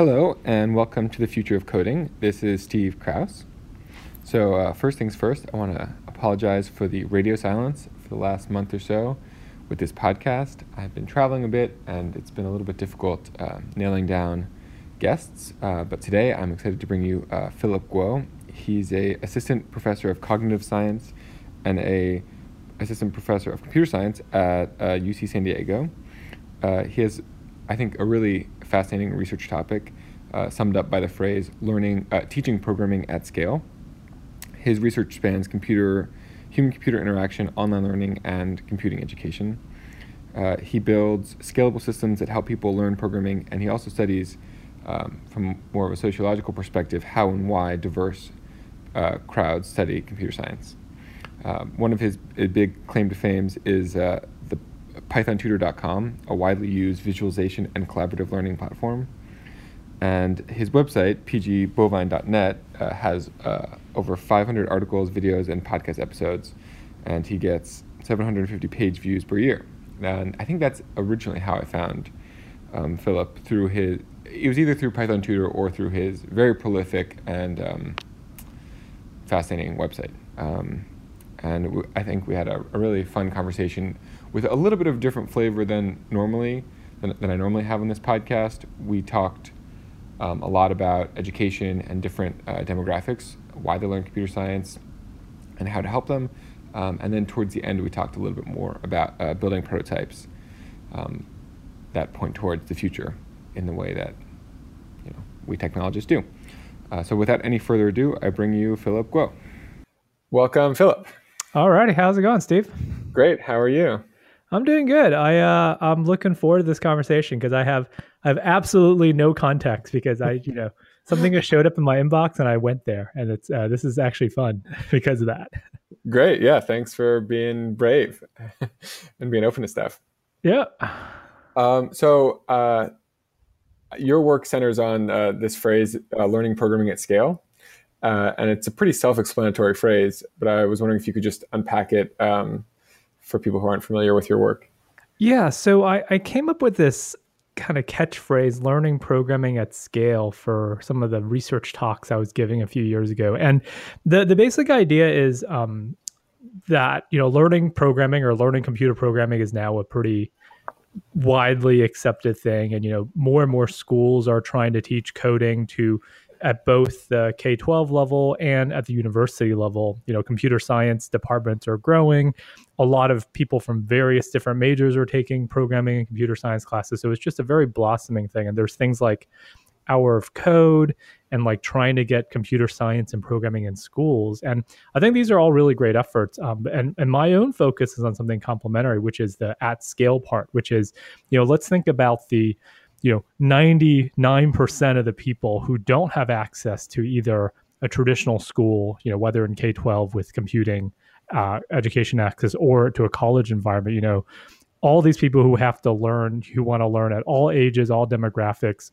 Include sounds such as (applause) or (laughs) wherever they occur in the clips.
Hello, and welcome to the Future of Coding. This is Steve Krouse. So, uh, first things first, I want to apologize for the radio silence for the last month or so with this podcast. I've been traveling a bit, and it's been a little bit difficult uh, nailing down guests. Uh, but today, I'm excited to bring you uh, Philip Guo. He's a assistant professor of cognitive science and a assistant professor of computer science at UC uh, San Diego. Uh, he has, I think, a really fascinating research topic uh, summed up by the phrase learning, uh, teaching programming at scale. His research spans computer, human-computer interaction, online learning, and computing education. Uh, he builds scalable systems that help people learn programming, and he also studies, um, from more of a sociological perspective, how and why diverse uh, crowds study computer science. Um, one of his big claim to fame is uh, pythontutor.com, a widely used visualization and collaborative learning platform. And his website, pgbovine.net, uh, has uh, over 500 articles, videos, and podcast episodes, and he gets 750 page views per year. And I think that's originally how I found um, Philip through his. It was either through Python Tutor or through his very prolific and um, fascinating website. Um, and w- I think we had a, a, really fun conversation with a little bit of different flavor than normally than, than I normally have on this podcast. We talked um, a lot about education and different uh, demographics, why they learn computer science, and how to help them. Um, and then towards the end, we talked a little bit more about uh, building prototypes um, that point towards the future in the way that you know we technologists do. Uh, so, without any further ado, I bring you Philip Guo. Welcome, Philip. All righty, how's it going, Steve? Great. How are you? I'm doing good. I uh, I'm looking forward to this conversation because I have I have absolutely no context because I you know (laughs) something just showed up in my inbox and I went there and it's uh, this is actually fun (laughs) because of that. Great. Yeah. Thanks for being brave (laughs) and being open to stuff. Yeah. Um, so uh, your work centers on uh, this phrase, uh, learning programming at scale. Uh, and it's a pretty self-explanatory phrase, but I was wondering if you could just unpack it um, for people who aren't familiar with your work. Yeah, so I, I came up with this kind of catchphrase, learning programming at scale, for some of the research talks I was giving a few years ago. And the the basic idea is um, that you know learning programming or learning computer programming is now a pretty widely accepted thing and you know more and more schools are trying to teach coding to at both the K 12 level and at the university level. You know, computer science departments are growing. A lot of people from various different majors are taking programming and computer science classes. So it's just a very blossoming thing. And there's things like Hour of Code and like trying to get computer science and programming in schools. And I think these are all really great efforts. Um, and, and my own focus is on something complementary, which is the at scale part, which is, you know, let's think about the you know 99% of the people who don't have access to either a traditional school you know whether in k-12 with computing uh, education access or to a college environment you know all these people who have to learn who want to learn at all ages all demographics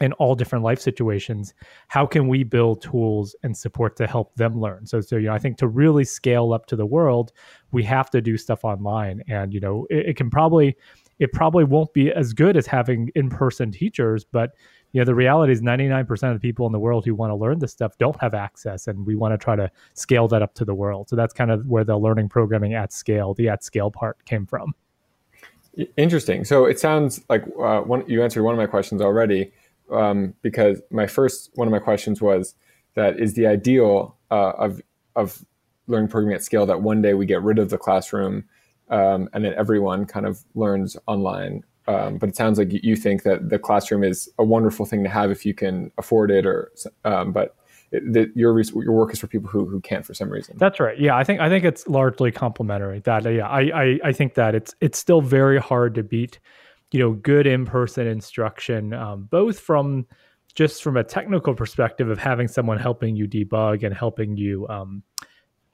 in all different life situations how can we build tools and support to help them learn? So so you know i think to really scale up to the world we have to do stuff online and you know it, it can probably it probably won't be as good as having in-person teachers but you know the reality is 99% of the people in the world who want to learn this stuff don't have access and we want to try to scale that up to the world. So that's kind of where the learning programming at scale the at scale part came from. Interesting. So it sounds like uh, one, you answered one of my questions already um, because my first one of my questions was that is the ideal uh, of of learning programming at scale that one day we get rid of the classroom um, and then everyone kind of learns online. Um, but it sounds like you think that the classroom is a wonderful thing to have if you can afford it, or um, but it, the, your your work is for people who who can't for some reason. That's right. Yeah, I think I think it's largely complementary. That yeah, I, I I think that it's it's still very hard to beat, you know, good in person instruction, um, both from just from a technical perspective of having someone helping you debug and helping you um,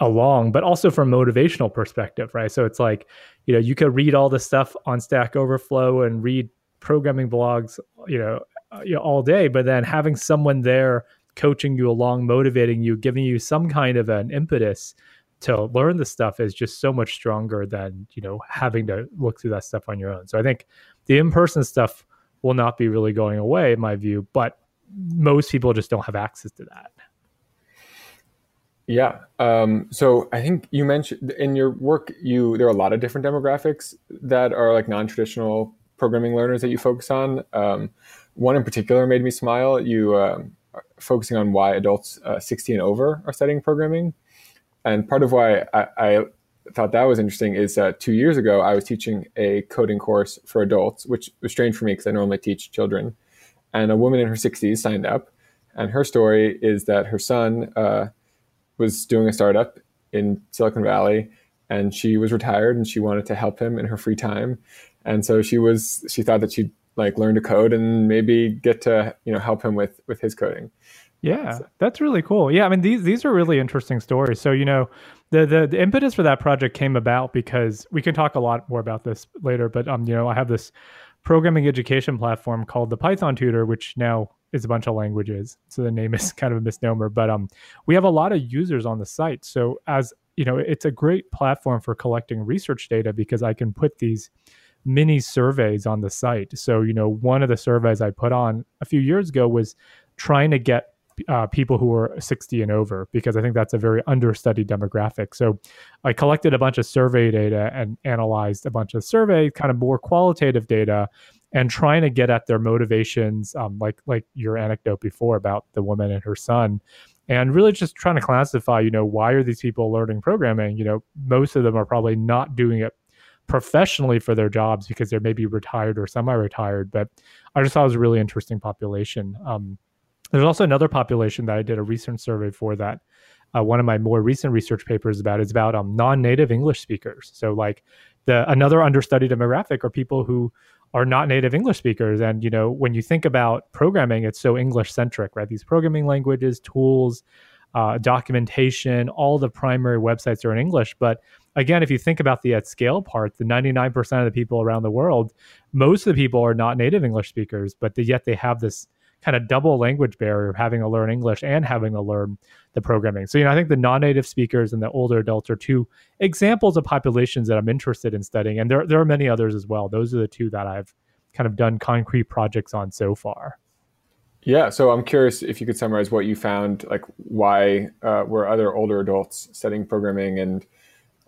along, but also from motivational perspective, right? So it's like, you know, you could read all the stuff on Stack Overflow and read programming blogs, you know, uh, you know, all day, but then having someone there coaching you along, motivating you, giving you some kind of an impetus to learn the stuff is just so much stronger than, you know, having to look through that stuff on your own. So I think the in-person stuff will not be really going away, in my view. But most people just don't have access to that. Yeah. Um, so I think you mentioned in your work, you there are a lot of different demographics that are like non-traditional programming learners that you focus on. Um, one in particular made me smile. You um, focusing on why adults uh, 60 and over are studying programming, and part of why I, I thought that was interesting is uh, two years ago I was teaching a coding course for adults, which was strange for me because I normally teach children, and a woman in her 60s signed up, and her story is that her son. Uh, was doing a startup in Silicon Valley and she was retired and she wanted to help him in her free time. And so she was she thought that she'd like learn to code and maybe get to, you know, help him with with his coding. Yeah, that's really cool. Yeah, I mean these these are really interesting stories. So, you know, the, the the impetus for that project came about because we can talk a lot more about this later, but um, you know, I have this programming education platform called the Python Tutor, which now is a bunch of languages. So the name is (laughs) kind of a misnomer, but um, we have a lot of users on the site. So as you know, it's a great platform for collecting research data because I can put these mini surveys on the site. So you know, one of the surveys I put on a few years ago was trying to get uh, people who are 60 and over because I think that's a very understudied demographic. So I collected a bunch of survey data and analyzed a bunch of survey, kind of more qualitative data, and trying to get at their motivations, um, like like your anecdote before about the woman and her son, and really just trying to classify, you know, why are these people learning programming? You know, most of them are probably not doing it professionally for their jobs because they're maybe retired or semi-retired. But I just thought it was a really interesting population. Um, there's also another population that I did a recent survey for that uh, one of my more recent research papers about is about um, non-native English speakers. So like the another understudied demographic are people who are not native English speakers. And you know, when you think about programming, it's so English centric, right? These programming languages, tools, uh, documentation, all the primary websites are in English. But again, if you think about the at scale part, the 99% of the people around the world, most of the people are not native English speakers, but yet they have this kind of double language barrier of having to learn English and having to learn the programming. So, you know, I think the non-native speakers and the older adults are two examples of populations that I'm interested in studying. And there, there are many others as well. Those are the two that I've kind of done concrete projects on so far. Yeah, so I'm curious if you could summarize what you found, like why uh, were other older adults studying programming, and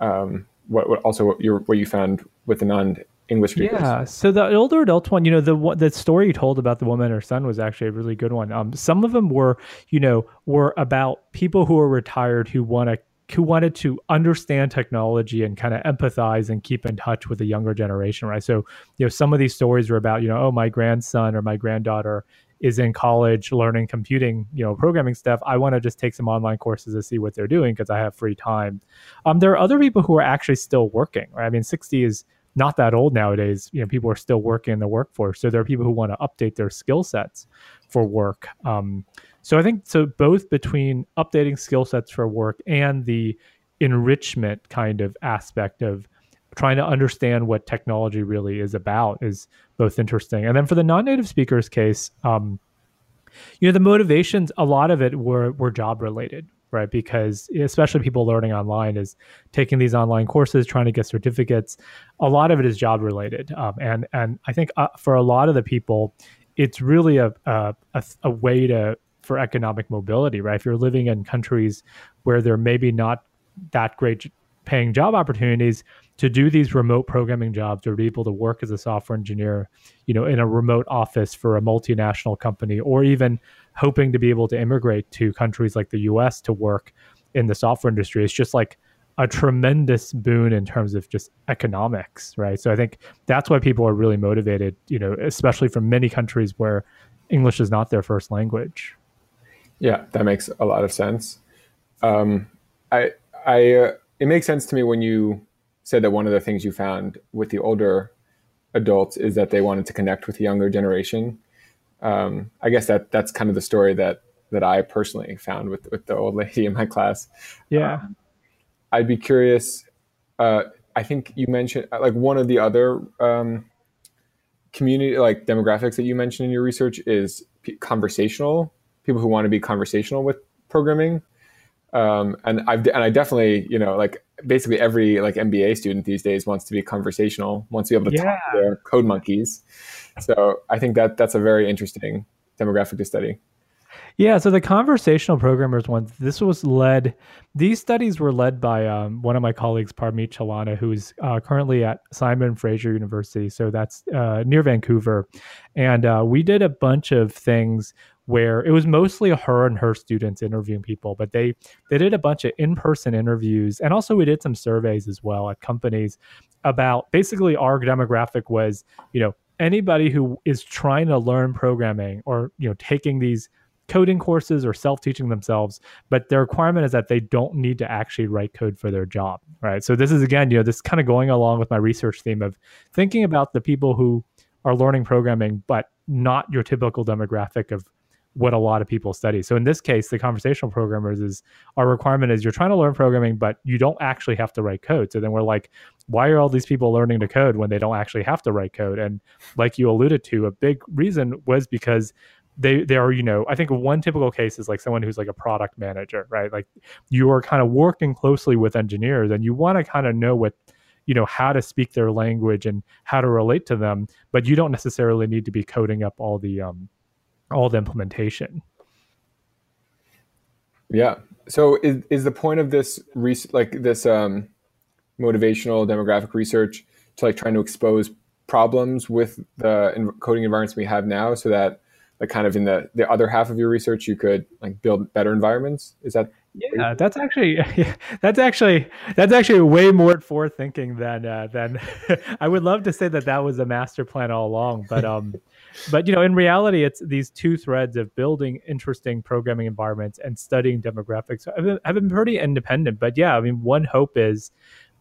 um, what, what also what, your, what you found with the non English speakers. Yeah. So the older adult one, you know, the the story you told about the woman and her son was actually a really good one. Um, some of them were, you know, were about people who are retired who want to who wanted to understand technology and kind of empathize and keep in touch with the younger generation, right? So, you know, some of these stories were about, you know, oh, my grandson or my granddaughter is in college learning computing, you know, programming stuff. I want to just take some online courses to see what they're doing because I have free time. Um, there are other people who are actually still working, right? I mean, 60 is not that old nowadays. You know, people are still working in the workforce, so there are people who want to update their skill sets for work. Um, so I think so both between updating skill sets for work and the enrichment kind of aspect of trying to understand what technology really is about is both interesting. And then for the non-native speakers case, um, you know, the motivations, a lot of it were were job related, right? Because especially people learning online is taking these online courses, trying to get certificates. A lot of it is job related, um, and and I think uh, for a lot of the people, it's really a, a a way to for economic mobility, right? If you're living in countries where there maybe not that great paying job opportunities to do these remote programming jobs or be able to work as a software engineer, you know, in a remote office for a multinational company or even hoping to be able to immigrate to countries like the US to work in the software industry is just like a tremendous boon in terms of just economics, right? So I think that's why people are really motivated, you know, especially from many countries where English is not their first language. Yeah, that makes a lot of sense. Um, I, I, uh, it makes sense to me when you said that one of the things you found with the older adults is that they wanted to connect with the younger generation um, I guess that that's kind of the story that that I personally found with with the old (laughs) lady in my class. Yeah, um, I'd be curious. Uh, I think you mentioned like one of the other um, community like demographics that you mentioned in your research is p- conversational people who want to be conversational with programming. Um, and I've and I definitely you know like basically every like MBA student these days wants to be conversational, wants to be able to yeah. talk to their code monkeys. So I think that that's a very interesting demographic to study. Yeah, so the conversational programmers ones, this was led, these studies were led by um, one of my colleagues, Parmit Chilana, who's uh, currently at Simon Fraser University. So that's uh, near Vancouver. And uh, we did a bunch of things where it was mostly her and her students interviewing people, but they they did a bunch of in-person interviews and also we did some surveys as well at companies about basically our demographic was, you know, anybody who is trying to learn programming or, you know, taking these coding courses or self-teaching themselves but the requirement is that they don't need to actually write code for their job right? So this is again you know this kind of going along with my research theme of thinking about the people who are learning programming but not your typical demographic of what a lot of people study. So in this case, the conversational programmers is our requirement is you're trying to learn programming, but you don't actually have to write code. So then we're like, why are all these people learning to code when they don't actually have to write code? And like you alluded to, a big reason was because they they are you know i think one typical case is like someone who's like a product manager right like you are kind of working closely with engineers and you want to kind of know what you know how to speak their language and how to relate to them but you don't necessarily need to be coding up all the um all the implementation. Yeah. So is, is the point of this res- like this um motivational demographic research to like trying to expose problems with the coding environments we have now so that like kind of in the the other half of your research you could like build better environments? Is that yeah that's actually (laughs) that's actually that's actually way more forward thinking than uh, than (laughs) i would love to say that that was a master plan all along but um but you know in reality it's these two threads of building interesting programming environments and studying demographics. Have been, have been pretty independent but yeah i mean one hope is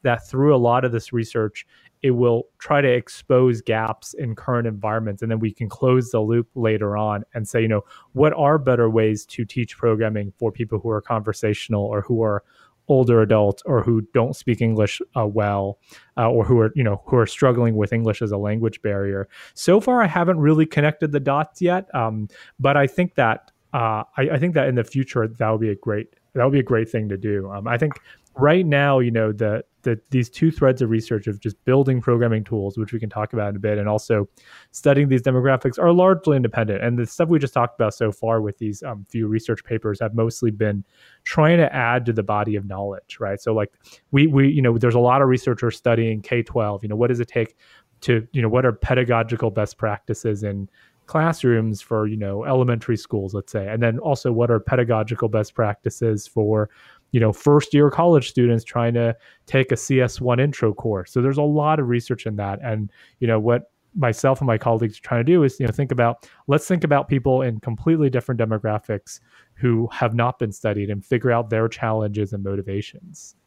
that through a lot of this research it will try to expose gaps in current environments and then we can close the loop later on and say you know what are better ways to teach programming for people who are conversational or who are older adults or who don't speak english uh, well uh, or who are you know who are struggling with english as a language barrier. So far i haven't really connected the dots yet um, but i think that uh, I, I, think that in the future that would be a great that would be a great thing to do. Um, i think right now you know the the, these two threads of research of just building programming tools, which we can talk about in a bit, and also studying these demographics are largely independent. And the stuff we just talked about so far with these um, few research papers have mostly been trying to add to the body of knowledge, right? So like we we you know there's a lot of researchers studying K twelve. You know what does it take to you know what are pedagogical best practices in classrooms for you know elementary schools let's say and then also what are pedagogical best practices for you know first year college students trying to take a cs1 intro course. So there's a lot of research in that. And you know what myself and my colleagues are trying to do is you know think about let's think about people in completely different demographics who have not been studied and figure out their challenges and motivations.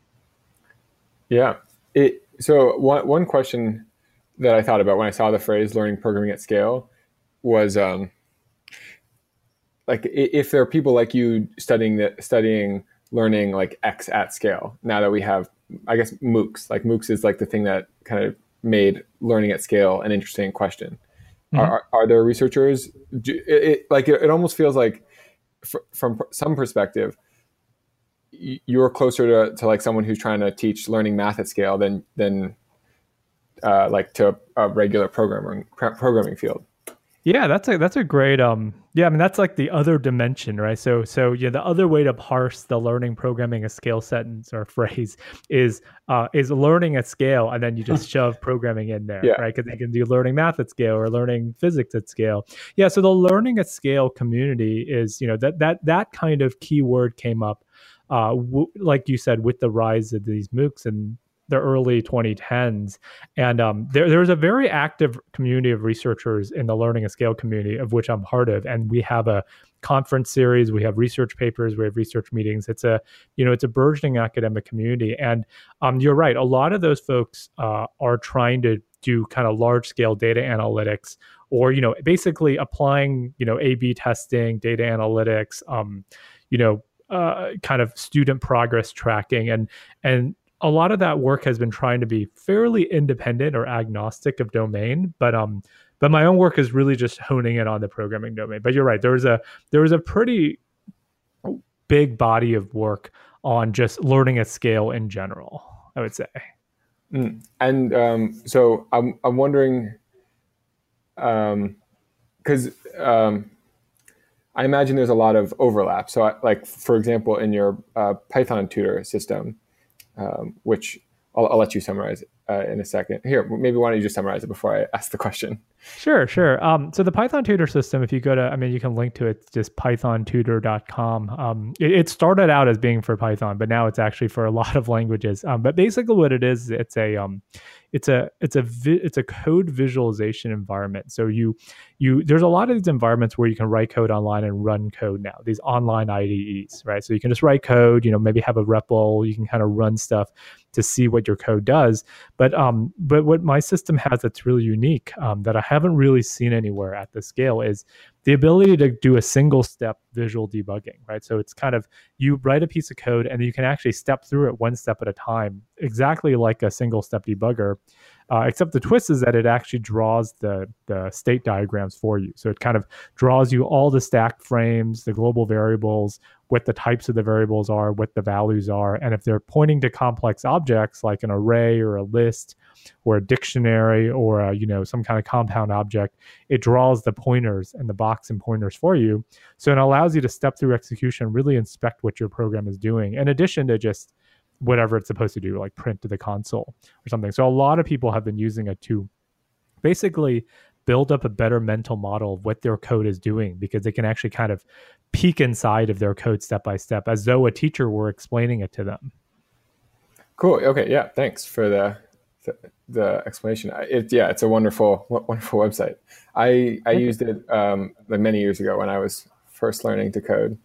Yeah. It, so one, one question that i thought about when i saw the phrase learning programming at scale was um, like if there are people like you studying that studying learning like X at scale. Now that we have, I guess MOOCs, like MOOCs is like the thing that kind of made learning at scale an interesting question. Mm-hmm. Are, are there researchers? Do, it, it, like it, it, almost feels like, f- from some perspective, you're closer to, to like someone who's trying to teach learning math at scale than than uh, like to a regular programming programming field. Yeah, that's a that's a great um yeah, I mean that's like the other dimension, right? So so yeah, the other way to parse the learning programming a scale sentence or (laughs) phrase is uh is learning at scale and then you just (laughs) shove programming in there, yeah. right? Because you can do learning math at scale or learning physics at scale. Yeah, so the learning at scale community is, you know, that that that kind of keyword came up uh, w- like you said, with the rise of these MOOCs and the early 2010s. And um, there, there's a very active community of researchers in the learning and scale community, of which I'm part of. And we have a conference series, we have research papers, we have research meetings. It's a, you know, it's a burgeoning academic community. And um, you're right, a lot of those folks uh, are trying to do kind of large scale data analytics or, you know, basically applying, you know, A B testing, data analytics, um, you know, uh, kind of student progress tracking and and a lot of that work has been trying to be fairly independent or agnostic of domain, but um, but my own work is really just honing in on the programming domain. But you're right, there was a there was a pretty big body of work on just learning at scale in general. I would say. Mm. And um, so I'm I'm wondering, um because um, I imagine there's a lot of overlap. So, I, like for example, in your uh, Python tutor system, um, which I'll, I'll, let you summarize uh, in a second. Here, maybe why don't you just summarize it before I ask the question? Sure, sure. Um, so the Python tutor system, if you go to, I mean, you can link to it, it's just pythontutor.com. Um, it, it, started out as being for Python, but now it's actually for a (laughs) lot of languages. Um, but basically what it is, it's a, um, it's a it's a vi- it's a code visualization environment. So you you there's a lot of these environments where you can write code online and run code now. These online IDEs, right? So you can just write code, you know, maybe have a REPL, you can kind of run stuff to see what your code does. But um, but what my system has that's really unique um, that I haven't really seen anywhere at the scale is the ability to do a single step visual debugging, right? So it's kind of you write a piece of code and you can actually step through it one step at a time, exactly like a single step debugger. Uh, except the twist is that it actually draws the the state diagrams for you. So it kind of draws you all the stack frames, the global variables, what the types of the variables are, what the values are, and if they're pointing to complex objects like an array or a list or a dictionary or a, you know some kind of compound object, it draws the pointers and the box and pointers for you. So it allows you to step through execution, really inspect what your program is doing, in addition to just whatever it's supposed to do, like print to the console or something. So a lot of people have been using it to basically build up a better mental model of what their code is doing because they can actually kind of peek inside of their code step by step as though a teacher were explaining it to them. Cool. Okay. Yeah. Thanks for the the, the explanation. It, yeah, it's a wonderful wonderful website. I I used it um, like many years ago when I was first learning to code.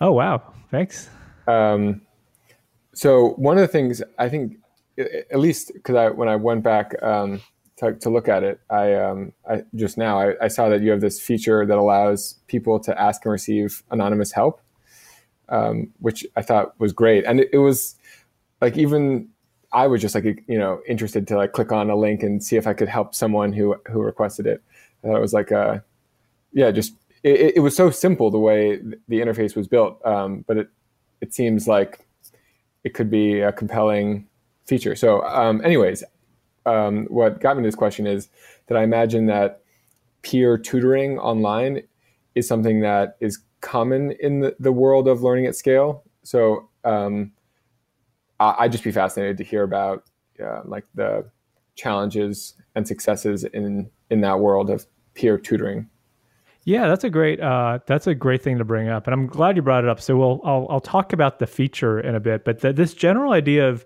Oh wow! Thanks. Um, so one of the things I think, at least because I when I went back um, to, to, look at it, I, um, I just now I, I, saw that you have this feature that allows people to ask and receive anonymous help, um, which I thought was great, and it, it, was like even I was just like you know interested to like click on a link and see if I could help someone who who requested it. I thought it was like a yeah, just it, it was so simple the way the interface was built, um, but it it seems like it could be a compelling feature. So, um, anyways, um, what got me to this question is that I imagine that peer tutoring online is something that is common in the, the world of learning at scale. So, um, I, would just be fascinated to hear about uh, like the challenges and successes in in that world of peer tutoring. Yeah, that's a great uh, that's a great thing to bring up, and I'm glad you brought it up. So we'll I'll, I'll talk about the feature in a bit, but the, this general idea of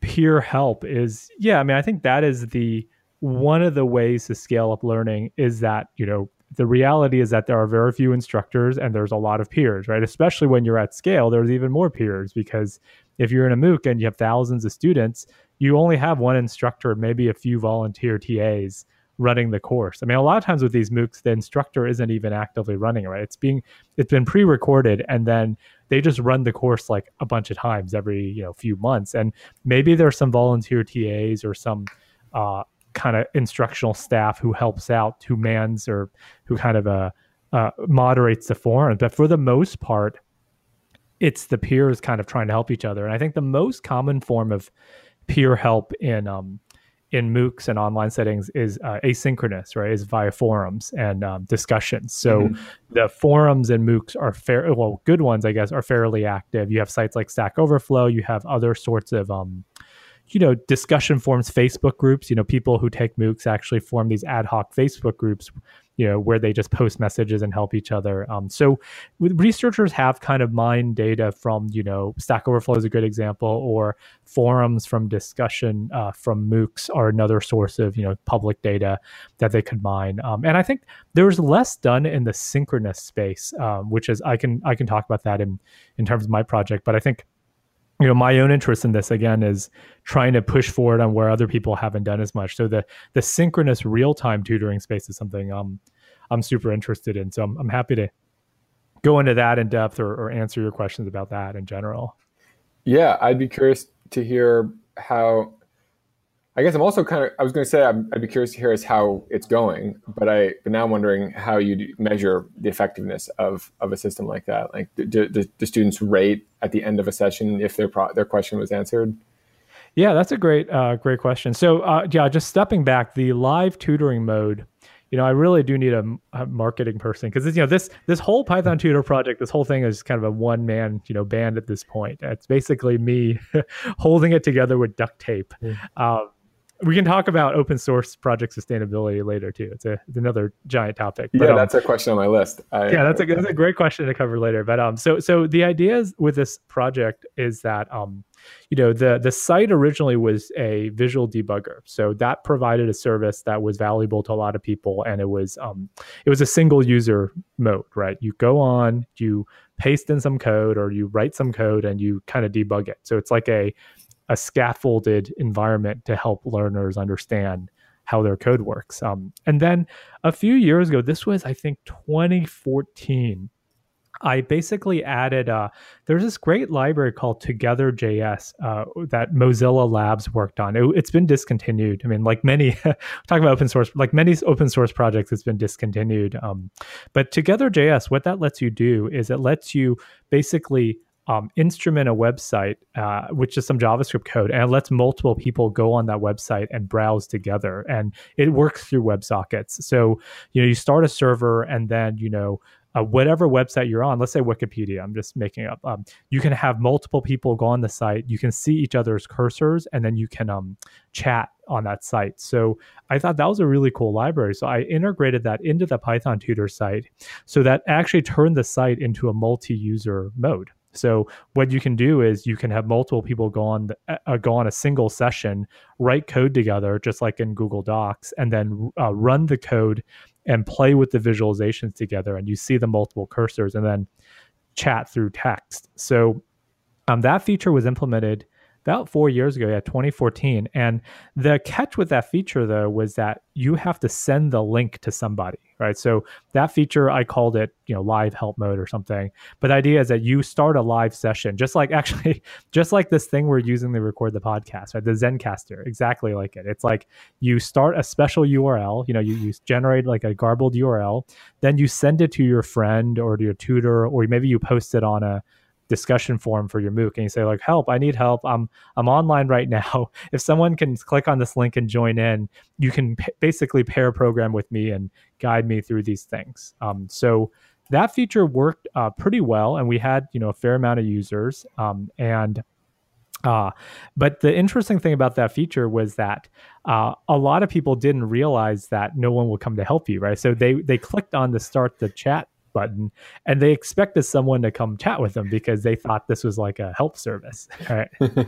peer help is yeah. I mean, I think that is the one of the ways to scale up learning is that you know the reality is that there are very few instructors and there's a lot of peers, right? Especially when you're at scale, there's even more peers because if you're in a MOOC and you have thousands of students, you only have one instructor, maybe a few volunteer TAs running the course. I mean, a lot of times with these MOOCs, the instructor isn't even actively running right? It's being it's been pre-recorded and then they just run the course like a bunch of times every, you know, few months. And maybe there's some volunteer TAs or some uh, kind of instructional staff who helps out, who mans or who kind of uh, uh, moderates the forum. But for the most part, it's the peers kind of trying to help each other. And I think the most common form of peer help in um, in MOOCs and online settings is uh, asynchronous, right? Is via forums and um, discussions. So mm-hmm. the forums and MOOCs are fair, well, good ones, I guess, are fairly active. You have sites like Stack Overflow. You have other sorts of, um, you know, discussion forums, Facebook groups. You know, people who take MOOCs actually form these ad hoc Facebook groups you know where they just post messages and help each other um, so researchers have kind of mined data from you know stack overflow is a good example or forums from discussion uh, from moocs are another source of you know public data that they could mine um, and i think there's less done in the synchronous space um, which is i can i can talk about that in in terms of my project but i think you know my own interest in this again is trying to push forward on where other people haven't done as much. So the the synchronous real-time tutoring space is something um i'm super interested in. So i'm, I'm happy to go into that in depth or, or answer your questions about that in general. Yeah i'd be curious to hear how I guess I'm also kind of. I was going to say i would be curious to hear is how it's going, but I but now I'm wondering how you measure the effectiveness of of a system like that. Like, do, do, do students rate at the end of a session if their pro, their question was answered? Yeah, that's a great uh, great question. So uh, yeah, just stepping back, the live tutoring mode you know, I really do need a, a marketing person because you know this this whole Python tutor project, this whole thing is kind of a one man you know band at this point. It's basically me (laughs) holding it together with duct tape. Mm. Um, we can talk about open source project sustainability later too. It's a it's another giant topic. But, yeah, um, that's a question on my list. I, yeah, that's a that's a great question to cover later. But um, so so the idea is, with this project is that um, you know the the site originally was a visual debugger, so that provided a service that was valuable to a lot of people, and it was um, it was a single user mode, right? You go on, you paste in some code, or you write some code, and you kind of debug it. So it's like a a scaffolded environment to help learners understand how their code works. Um, and then a few years ago, this was I think 2014. I basically added. Uh, there's this great library called Together.js uh, that Mozilla Labs worked on. It, has been discontinued. I mean, like many (laughs) talk about open source, like many open source projects, it's been discontinued. Um, but Together.js, what that lets you do is it lets you basically um, instrument a website, uh, which is some JavaScript code, and it lets multiple people go on that website and browse together. And it works through WebSockets. So, you know, you start a server and then, you know, uh, whatever website you're on, let's say Wikipedia, I'm just making up, um, you can have multiple people go on the site. You can see each other's cursors and then you can um, chat on that site. So I thought that was a really cool library. So I integrated that into the Python tutor site so that actually turned the site into a multi user mode. So what you can do is you can have multiple people go on the, uh, go on a single session, write code together, just like in Google Docs, and then uh, run the code and play with the visualizations together. And you see the multiple cursors, and then chat through text. So um, that feature was implemented about four years ago, yeah, 2014. And the catch with that feature, though, was that you have to send the link to somebody, right? So that feature, I called it, you know, live help mode or something. But the idea is that you start a live session, just like (laughs) actually, just like this thing we're using to record the podcast, right? The Zencastr, exactly like it. It's like you start a special URL, you know, you, you generate like a garbled URL, then you send it to your friend or to your tutor, or maybe you post it on a discussion forum for your MOOC and you say like help I need help. I'm I'm online right (laughs) now. If someone can click on this link and join in you can p- basically pair program with me and guide me through these things. Um, so that feature worked uh, pretty well and we had you know a fair amount of users um, and uh, but the interesting thing about that feature was that uh, a lot of people didn't realize that no one will come to help you, right? So they they clicked on the start the chat button and they expected someone to come chat with them because they thought this was like a help service (laughs) right? (laughs)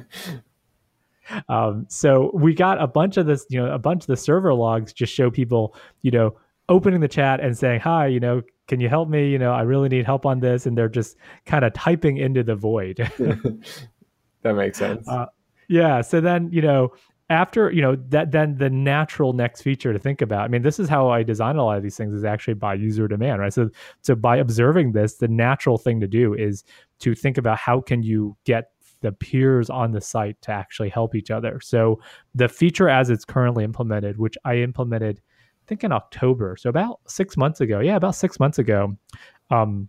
Um, so we got a bunch of this you know a bunch of the server logs just show people you know opening the chat and saying hi you know can you help me? You know i really need help on this and they're just kind of typing into the void. (laughs) That makes sense. Uh, yeah so then you know after you know that then the natural next feature to think about i mean this is how i design a lot of these things is actually by user demand right? So so by observing this the natural thing to do is to think about how can you get the peers on the site to actually help each other. So the feature as it's currently implemented which i implemented i think in october so about six months ago yeah about six months ago um,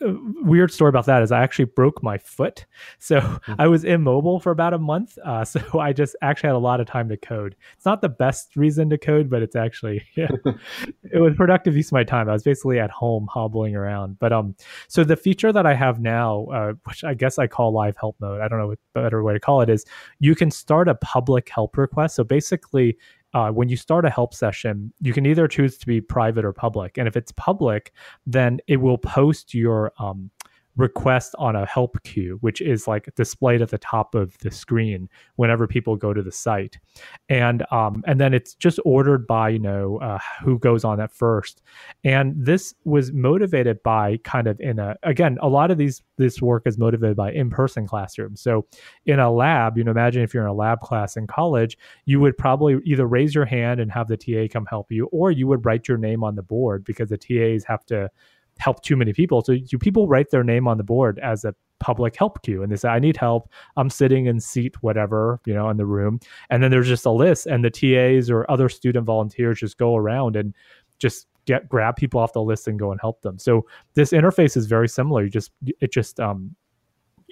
weird story about that is I actually broke my foot. So mm-hmm. I was immobile for about a month. Uh, (laughs) so I just actually had a lot of time to code. It's not the best reason to code, but it's actually, (laughs) yeah, (laughs) it was productive use of my time. I was basically at home hobbling around. But um, so the feature that I have now, uh, which I guess I call live help mode, I don't know what better way to call it is you can start a public help request. So basically, uh, when you start a help session, you can either choose to be private or public. And if it's public, then it will post your um, request on a help queue, which is like displayed at the top of the screen whenever people go to the site, and um, and then it's just ordered by you know uh, who goes on that first, and this was motivated by kind of in a again a lot of these this work is motivated by in person classrooms. So in a lab, you know, imagine if you're in a lab class in college, you would probably either raise your hand and have the TA come help you, or you would write your name on the board because the TAs have to help too many people. So you people write their name on the board as a public help queue and they say, I need help. I'm sitting in seat whatever, you know, in the room. And then there's just a list and the TAs or other student volunteers just go around and just get grab people off the list and go and help them. So this interface is very similar. You just it just um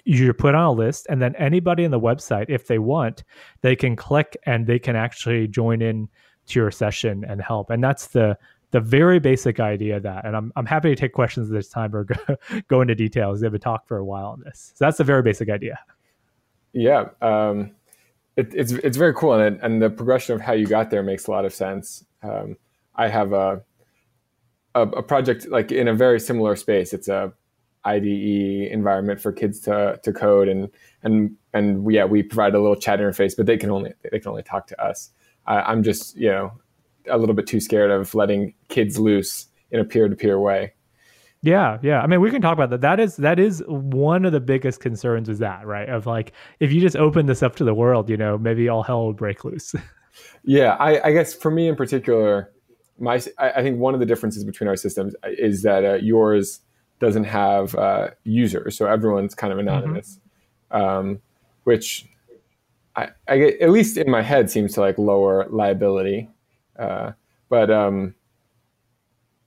you put on a list and then anybody in the website if they want they can click and they can actually join in to your session and help. And that's the the very basic idea of that. And I'm I'm happy to take questions this time or (laughs) go, go into details. We have a talk for a while on this. So that's the very basic idea. Yeah. Um, it, it's it's very cool, and it, and the progression of how you got there makes a lot of sense. Um, I have a, a, a project like in a very similar space. It's a IDE environment for kids to to code, and and and we, yeah, we provide a little chat interface, but they can only they can only talk to us. I, I'm just you know a little bit too scared of letting kids loose in a peer to peer way. Yeah, yeah. I mean, we can talk about that. That is that is one of the biggest concerns is that, right? Of like if you just open this up to the world, you know, maybe all hell will break loose. (laughs) yeah, I, I, guess for me in particular, my I, I, think one of the differences between our systems is that uh, yours doesn't have uh, users, so everyone's kind of mm-hmm. anonymous, mm-hmm. um, which I, I get, at least in my head seems to like lower liability. Uh, but um,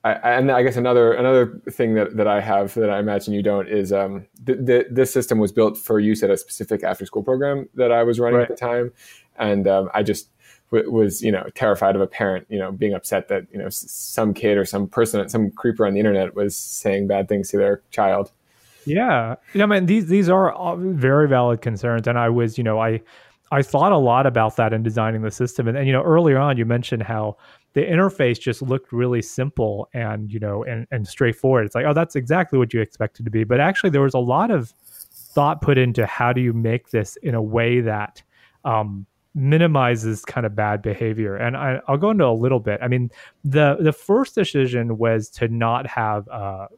I, and I guess another another thing that, that I have that I imagine you don't is um, th- th- this system was built for use at a specific after school program that I was running right. at the time, and um, I just w- was you know terrified of a parent you know being upset that you know some kid or some person some creeper on the internet was saying bad things to their child. Yeah, I mean these these are very valid concerns, and I was you know I I thought a lot about that in designing the system, and, and you know earlier on you mentioned how the interface just looked really simple and you know and, and straightforward. It's like oh that's exactly what you expected to be. But actually there was a lot of thought put into how do you make this in a way that um, minimizes kind of bad behavior. And I, will go into a little bit. I mean the the first decision was to not have uh,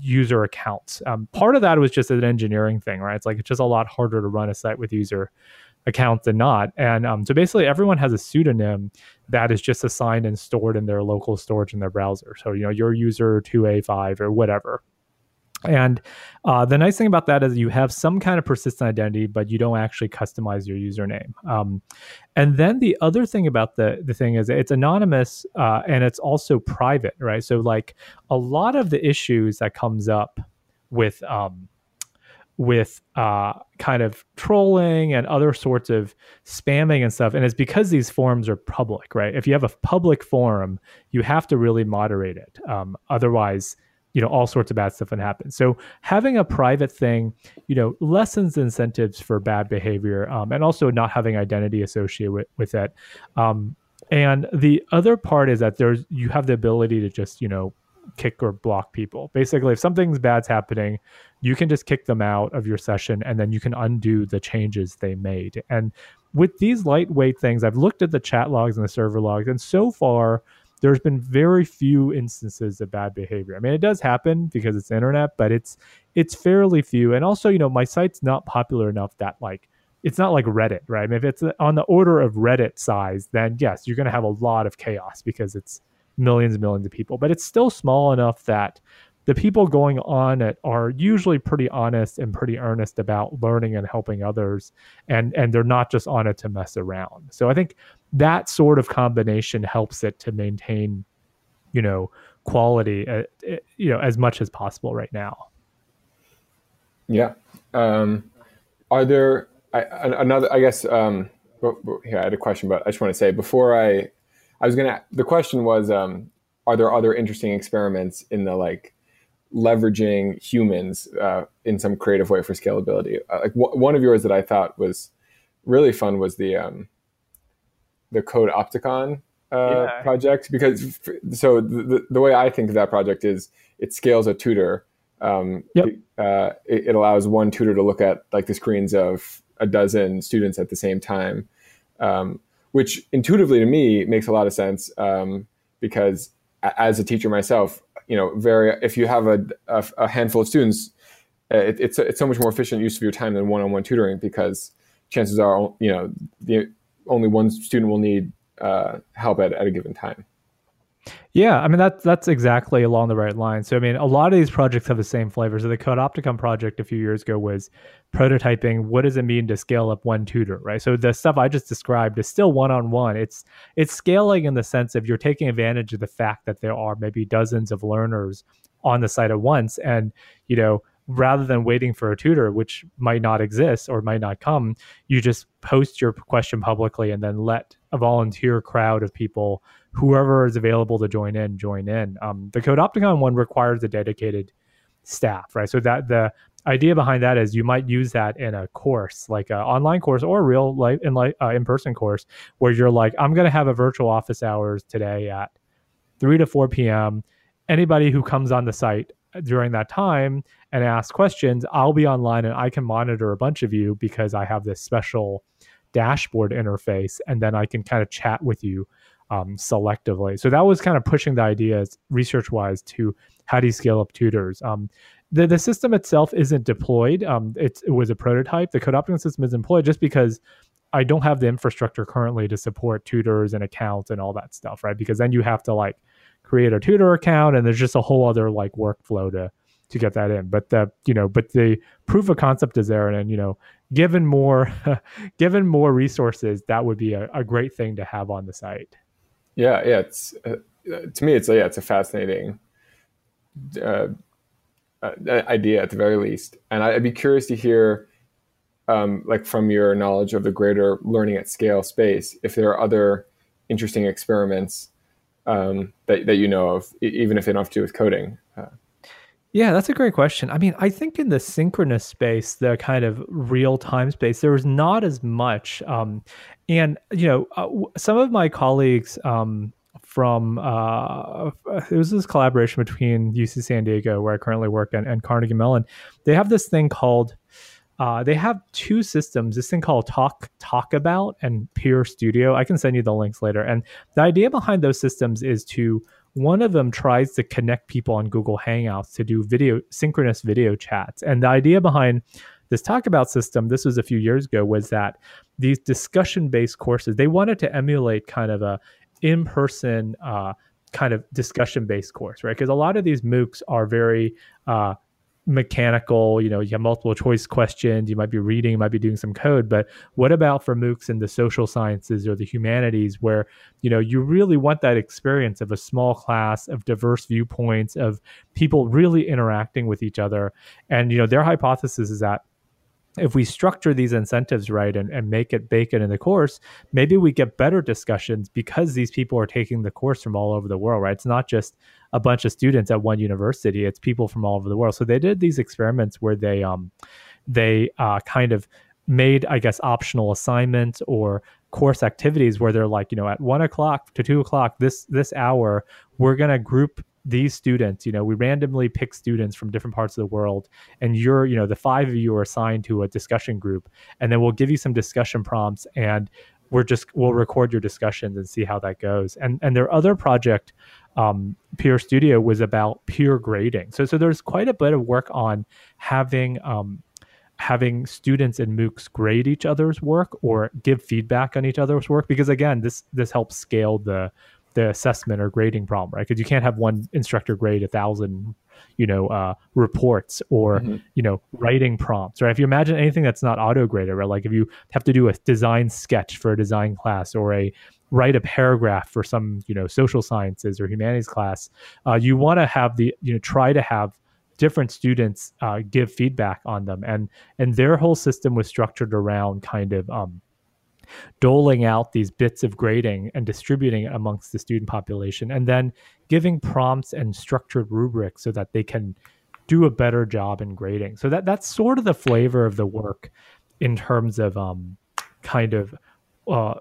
user accounts. Um, part of that was just an engineering thing right? It's like it's just a lot harder to run a site with user account than not. And um, so basically, everyone has a pseudonym that is just assigned and stored in their local storage in their browser. So, you know, your user 2A5 or whatever. And uh, the nice thing about that is you have some kind of persistent identity, but you don't actually customize your username. Um, and then the other thing about the the thing is it's anonymous uh, and it's also private, right? So like a lot of the issues that comes up with um, with uh, kind of trolling and other sorts of spamming and stuff. And it's because these forums are public, right? If you have a public forum, you have to really moderate it. Um, otherwise, you know, all sorts of bad stuff can happen. So having a private thing, you know, lessens incentives for bad behavior um, and also not having identity associated with, with it. Um, and the other part is that there's you have the ability to just, you know, kick or block people. Basically, if something's bad's happening, you can just kick them out of your session and then you can undo the changes they made. And with these lightweight things, I've looked at the chat logs and the server logs, and so far, there's been very few instances of bad behavior. I mean, it does happen because it's internet, but it's it's fairly few. And also, you know, my site's not popular enough that like it's not like Reddit, right? I mean, if it's on the order of Reddit size, then yes, you're going to have a lot of chaos because it's millions and millions of people, but it's still small enough that the people going on it are usually pretty honest and pretty earnest about learning and helping others and and they're not just on it to mess around so i think that sort of combination helps it to maintain you know quality uh, uh you know as much as possible right now yeah um are there I, another i guess um here i had a question but i just want to say before i I was gonna. The question was, um, are there other interesting experiments in the like leveraging humans uh, in some creative way for scalability? Uh, like w- one of yours that I thought was really fun was the um, the Codeopticon uh, yeah. project because so the, the way I think of that project is it scales a tutor. Um, yep. uh, it, it, allows one tutor to look at like the screens of a dozen students at the same time. Um, which intuitively to me makes a lot of sense um, because as a teacher myself, you know, very if you have a, a, a handful of students, uh, it, it's it's so much more efficient use of your time than one-on-one tutoring because chances are, you know, the only one student will need uh, help at, at a given time. Yeah, I mean that's that's exactly along the right line. So I mean, a lot of these projects have the same flavor. So the Codeopticon project a few years ago was prototyping what does it mean to scale up one tutor, right? So the stuff I just described is still one on one. It's it's scaling in the sense of you're taking advantage of the fact that there are maybe dozens of learners on the site at once, and you know rather than waiting for a tutor, which might not exist or might not come, you just post your question publicly and then let a volunteer crowd of people, whoever is available to join in, join in. Um, the Codeopticon one requires a dedicated staff, right? So that the idea behind that is you might use that in a course, like an online course or real life in like uh, in person course, where you're like, I'm going to have a virtual office hours today at three to four p.m. Anybody who comes on the site during that time and ask questions, I'll be online and I can monitor a bunch of you because I have this special dashboard interface, and then I can kind of chat with you um, selectively. So that was kind of pushing the ideas research wise to how do you scale up tutors. Um, the, the system itself isn't deployed. Um, it was a prototype. The Codeopticon system is employed just because I don't have the infrastructure currently to support tutors and accounts and all that stuff, right? Because then you have to like create a tutor account and there's just a whole other like workflow to to get that in. But the you know, but the proof of concept is there, and, and you know, given more (laughs) given more resources, that would be a, a great thing to have on the site. Yeah, yeah. It's uh, to me, it's yeah, it's a fascinating uh, uh, idea at the very least, and I'd be curious to hear. Um, like from your knowledge of the greater learning at scale space, if there are other interesting experiments um, that, that you know of, even if they don't have to do with coding. Uh, yeah, that's a great question. I mean, I think in the synchronous space, the kind of real time space, there was not as much. Um, and, you know, uh, some of my colleagues um, from, uh, it was this collaboration between UC San Diego, where I currently work, and, and Carnegie Mellon. They have this thing called, uh, they have two systems. This thing called Talk Talk About and Peer Studio. I can send you the links later. And the idea behind those systems is to one of them tries to connect people on Google Hangouts to do video synchronous video chats. And the idea behind this talk about system, this was a few years ago, was that these discussion based courses they wanted to emulate kind of a in person uh, kind of discussion based course, right? Because a lot of these MOOCs are very uh, mechanical you know you have multiple choice questions you might be reading you might be doing some code but what about for moocs in the social sciences or the humanities where you know you really want that experience of a small class of diverse viewpoints of people really interacting with each other? And you know their hypothesis is that if we structure these incentives right and, and make it bake it in the course, maybe we get better discussions because these people are taking the course from all over the world, right? It's not just a bunch of students at one university, it's people from all over the world. So they did these experiments where they um they uh, kind of made, I guess, optional assignments or course activities where they're like, you know, at one o'clock to two o'clock this this hour, we're gonna group these students, you know, we randomly pick students from different parts of the world, and you're, you know, the five of you are assigned to a discussion group, and then we'll give you some discussion prompts, and we're just we'll record your discussions and see how that goes. And and their other project, um, Peer Studio, was about peer grading. So so there's quite a bit of work on having um, having students in MOOCs grade each other's work or give feedback on each other's work because again this this helps scale the the assessment or grading problem, right? Because you can't have one instructor grade a thousand, you know, uh, reports or mm-hmm. you know, writing prompts, right? If you imagine anything that's not auto graded, right? Like if you have to do a design sketch for a design class or a write a paragraph for some, you know, social sciences or humanities class, uh, you want to have the, you know, try to have different students uh, give feedback on them, and and their whole system was structured around kind of um, doling out these bits of grading and distributing it amongst the student population, and then giving prompts and structured rubrics so that they can do a better job in grading. So that that's sort of the flavor of the work in terms of um, kind of uh,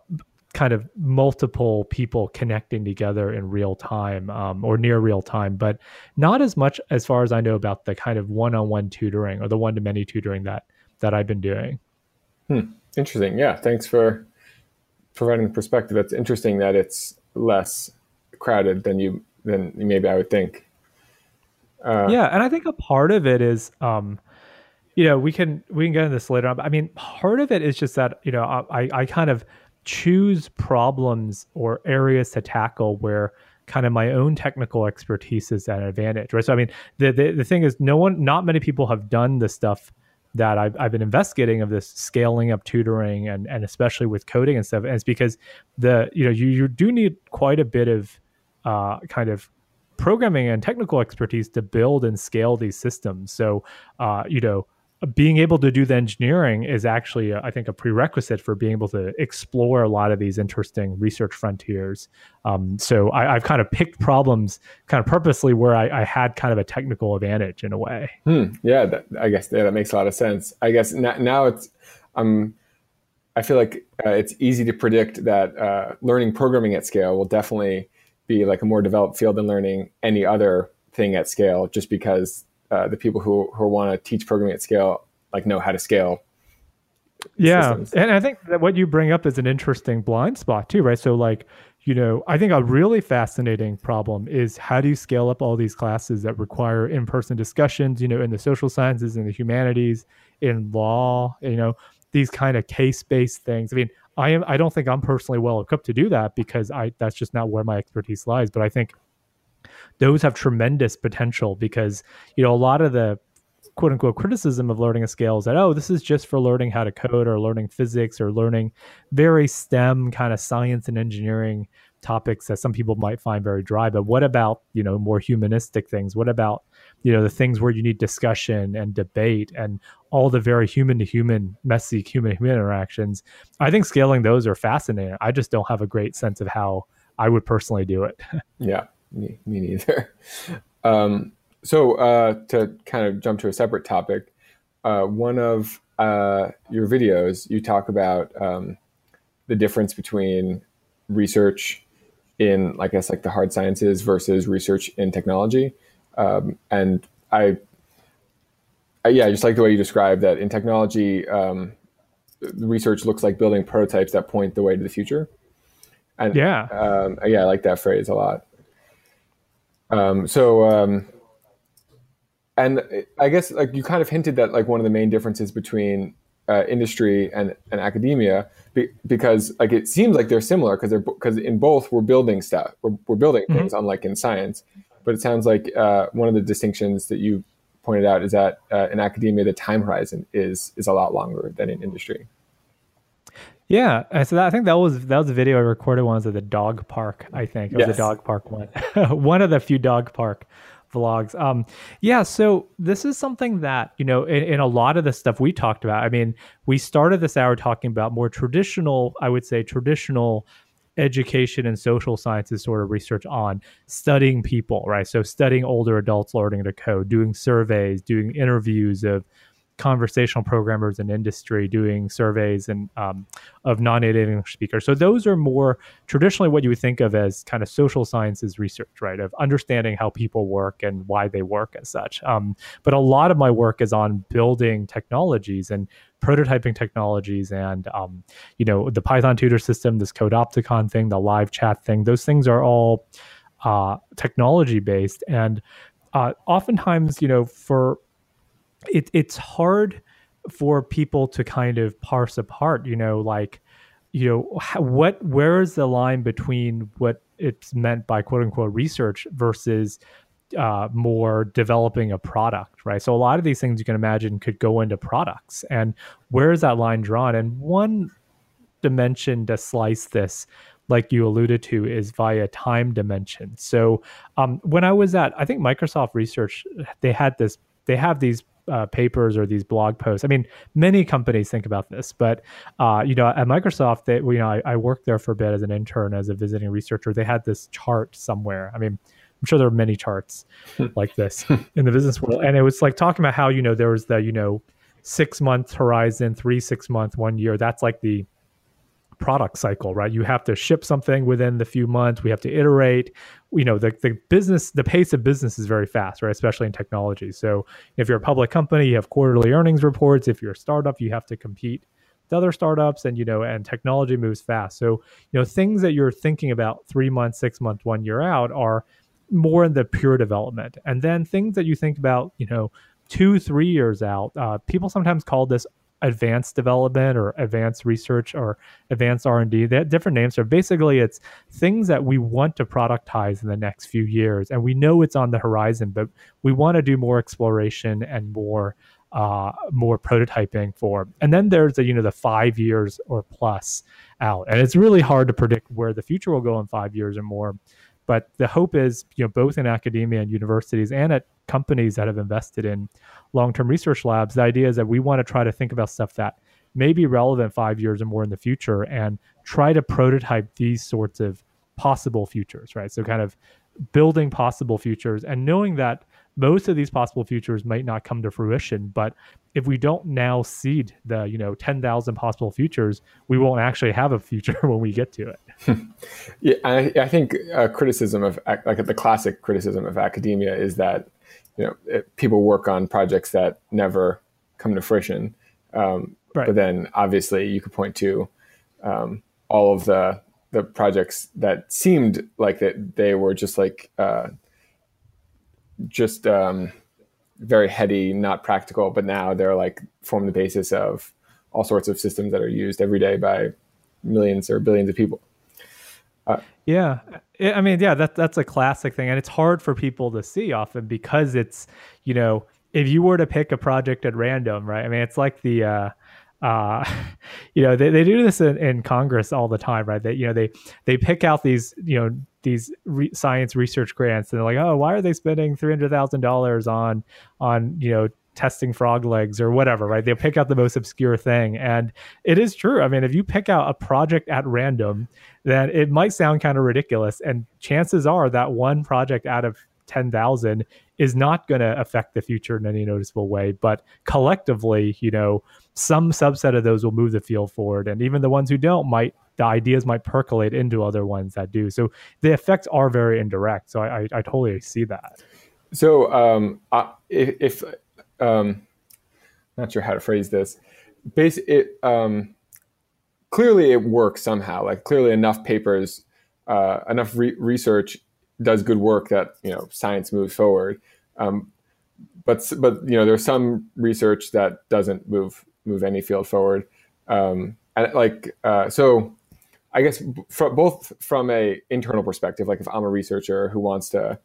kind of multiple people connecting together in real time um, or near real time, but not as much as far as I know about the kind of one-on-one tutoring or the one-to-many tutoring that that I've been doing. Hmm. Interesting. Yeah. Thanks for providing the perspective. It's interesting that it's less crowded than you than maybe I would think. Uh, yeah, and I think a part of it is, um, you know, we can we can get into this later on. But I mean, part of it is just that you know I I kind of choose problems or areas to tackle where kind of my own technical expertise is at an advantage, right? So I mean, the the, the thing is, no one, not many people have done the stuff that I've, I've been investigating of this scaling up tutoring and, and especially with coding and stuff. It's because the, you know, you, you do need quite a bit of uh, kind of programming and technical expertise to build and scale these systems. So, uh, you know, being able to do the engineering is actually, uh, I think, a prerequisite for being able to explore a lot of these interesting research frontiers. Um, so I, have kind of picked problems kind of purposely where I, I, had kind of a technical advantage in a way. Hmm. Yeah, that, I guess yeah, that makes a lot of sense. I guess now, now it's um, I feel like uh, it's easy to predict that uh, learning programming at scale will definitely be like a more developed field than learning any other thing at scale, just because uh, the people who who want to teach programming at scale like know how to scale. Yeah, systems. and I think that what you bring up is an interesting blind spot too, right? So like you know, I think a really fascinating problem is how do you scale up all these classes that require in-person discussions, you know, in the social sciences, in the humanities, in law, you know, these kind of case-based things. I mean, I am I don't think I'm personally well equipped to do that because I that's just not where my expertise lies, but I think those have tremendous potential because, you know, a lot of the quote unquote criticism of learning a scale is that oh this is just for learning how to code or learning physics or learning very stem kind of science and engineering topics that some people might find very dry. But what about you know more humanistic things? What about you know the things where you need discussion and debate and all the very human to human messy human human interactions? I think scaling those are fascinating. I just don't have a great sense of how i would personally do it. (laughs) Yeah me, me neither (laughs) um, so uh, to kind of jump to a separate topic, uh, one of uh, your videos, you talk about um, the difference between research in, like I guess, like the hard sciences versus research in technology. Um, and I, I, yeah, I just like the way you describe that in technology, um, research looks like building prototypes that point the way to the future. And yeah, um, yeah, I like that phrase a lot. Um, so um, and I guess like you kind of hinted that like one of the main differences between uh, industry and, and academia be, because like it seems like they're similar because they're because in both we're building stuff we're, we're building mm-hmm. things unlike in science but it sounds like uh, one of the distinctions that you pointed out is that uh, in academia the time horizon is is a lot longer than in industry yeah, so that, I think that was that was a video I recorded once at the dog park. I think it was yes. a dog park one, (laughs) one of the few dog park vlogs. Um, yeah, so this is something that, you know, in, in, a lot of the stuff we talked about, I mean, we started this hour talking about more traditional, I would say, traditional education and social sciences sort of research on studying people, right? So studying older adults learning to code, doing surveys, doing interviews of conversational programmers in industry doing surveys and um, of non-native English speakers. So those are more traditionally what you would think of as kind of social sciences research, right? Of understanding how people work and why they work as such. Um, but a lot of my work is on building technologies and prototyping technologies and um, you know the Python tutor system, this Codeopticon thing, the live chat thing. Those things are all uh, technology based and uh, oftentimes, you know, for it, it's hard for people to kind of parse apart, you know, like, you know, what, where is the line between what it's meant by quote unquote research versus uh, more developing a product, right? So a lot of these things you can imagine could go into products. And where is that line drawn? And one dimension to slice this, like you alluded to, is via time dimension. So um, when I was at, I think Microsoft Research, they had this, they have these uh, papers or these blog posts. I mean, many companies think about this, but uh, you know, at Microsoft, they, you know, I, I, worked there for a bit as an intern, as a visiting researcher. They had this chart somewhere. I mean, I'm sure there are many charts (laughs) like this in the business world, and it was like talking about how you know there was the you know six month horizon, three six month, one year. That's like the product cycle, right? You have to ship something within the few months. We have to iterate. You know, the, the business, the pace of business is very fast, right? Especially in technology. So if you're a public company, you have quarterly earnings reports. If you're a startup, you have to compete with other startups and, you know, and technology moves fast. So, you know, things that you're thinking about three months, six months, one year out are more in the pure development. And then things that you think about, you know, two, three years out, uh, people sometimes call this advanced development or advanced research or advanced r&d they have different names. So basically it's things that we want to productize in the next few years and we know it's on the horizon but we want to do more exploration and more uh, more prototyping for. And then there's the you know the five years or plus out and it's really hard to predict where the future will go in five years or more But the hope is, you know, both in academia and universities and at companies that have invested in long-term research labs, the idea is that we want to try to think about stuff that may be relevant five years or more in the future and try to prototype these sorts of possible futures, right? So kind of building possible futures and knowing that most of these possible futures might not come to fruition but if we don't now seed the you know 10,000 possible futures we won't actually have a future (laughs) when we get to it (laughs) yeah I, I think a criticism of like the classic criticism of academia is that you know it, people work on projects that never come to fruition um, right. but then obviously you could point to um, all of the the projects that seemed like that they were just like uh, just um, very heady, not practical, but now they're like form the basis of all sorts of systems that are used every day by millions or billions of people. Uh, yeah, I mean, yeah, that that's a classic thing, and it's hard for people to see often because it's you know if you were to pick a project at random, right? I mean, it's like the uh, uh, (laughs) you know, they, they do this in, in Congress all the time, right? They, you know, they, they pick out these, you know, these re- science research grants and they're like, oh, why are they spending $300,000 on, on, you know, testing frog legs or whatever, right? They'll pick out the most obscure thing. And it is true. I mean, if you pick out a project at random, then it might sound kind of ridiculous. And chances are that one project out of 10,000 is not going to affect the future in any noticeable way. But collectively, you know, some subset of those will move the field forward. And even the ones who don't might, the ideas might percolate into other ones that do. So the effects are very indirect. So I, I, I totally see that. So um, if, if um, not sure how to phrase this, basically, it, um, clearly it works somehow. Like clearly enough papers, uh, enough re- research does good work that you know science moves forward. Um, but but you know there's some research that doesn't move move any field forward. Um, and like uh, so, I guess from both from a internal perspective, like if I'm a researcher who wants to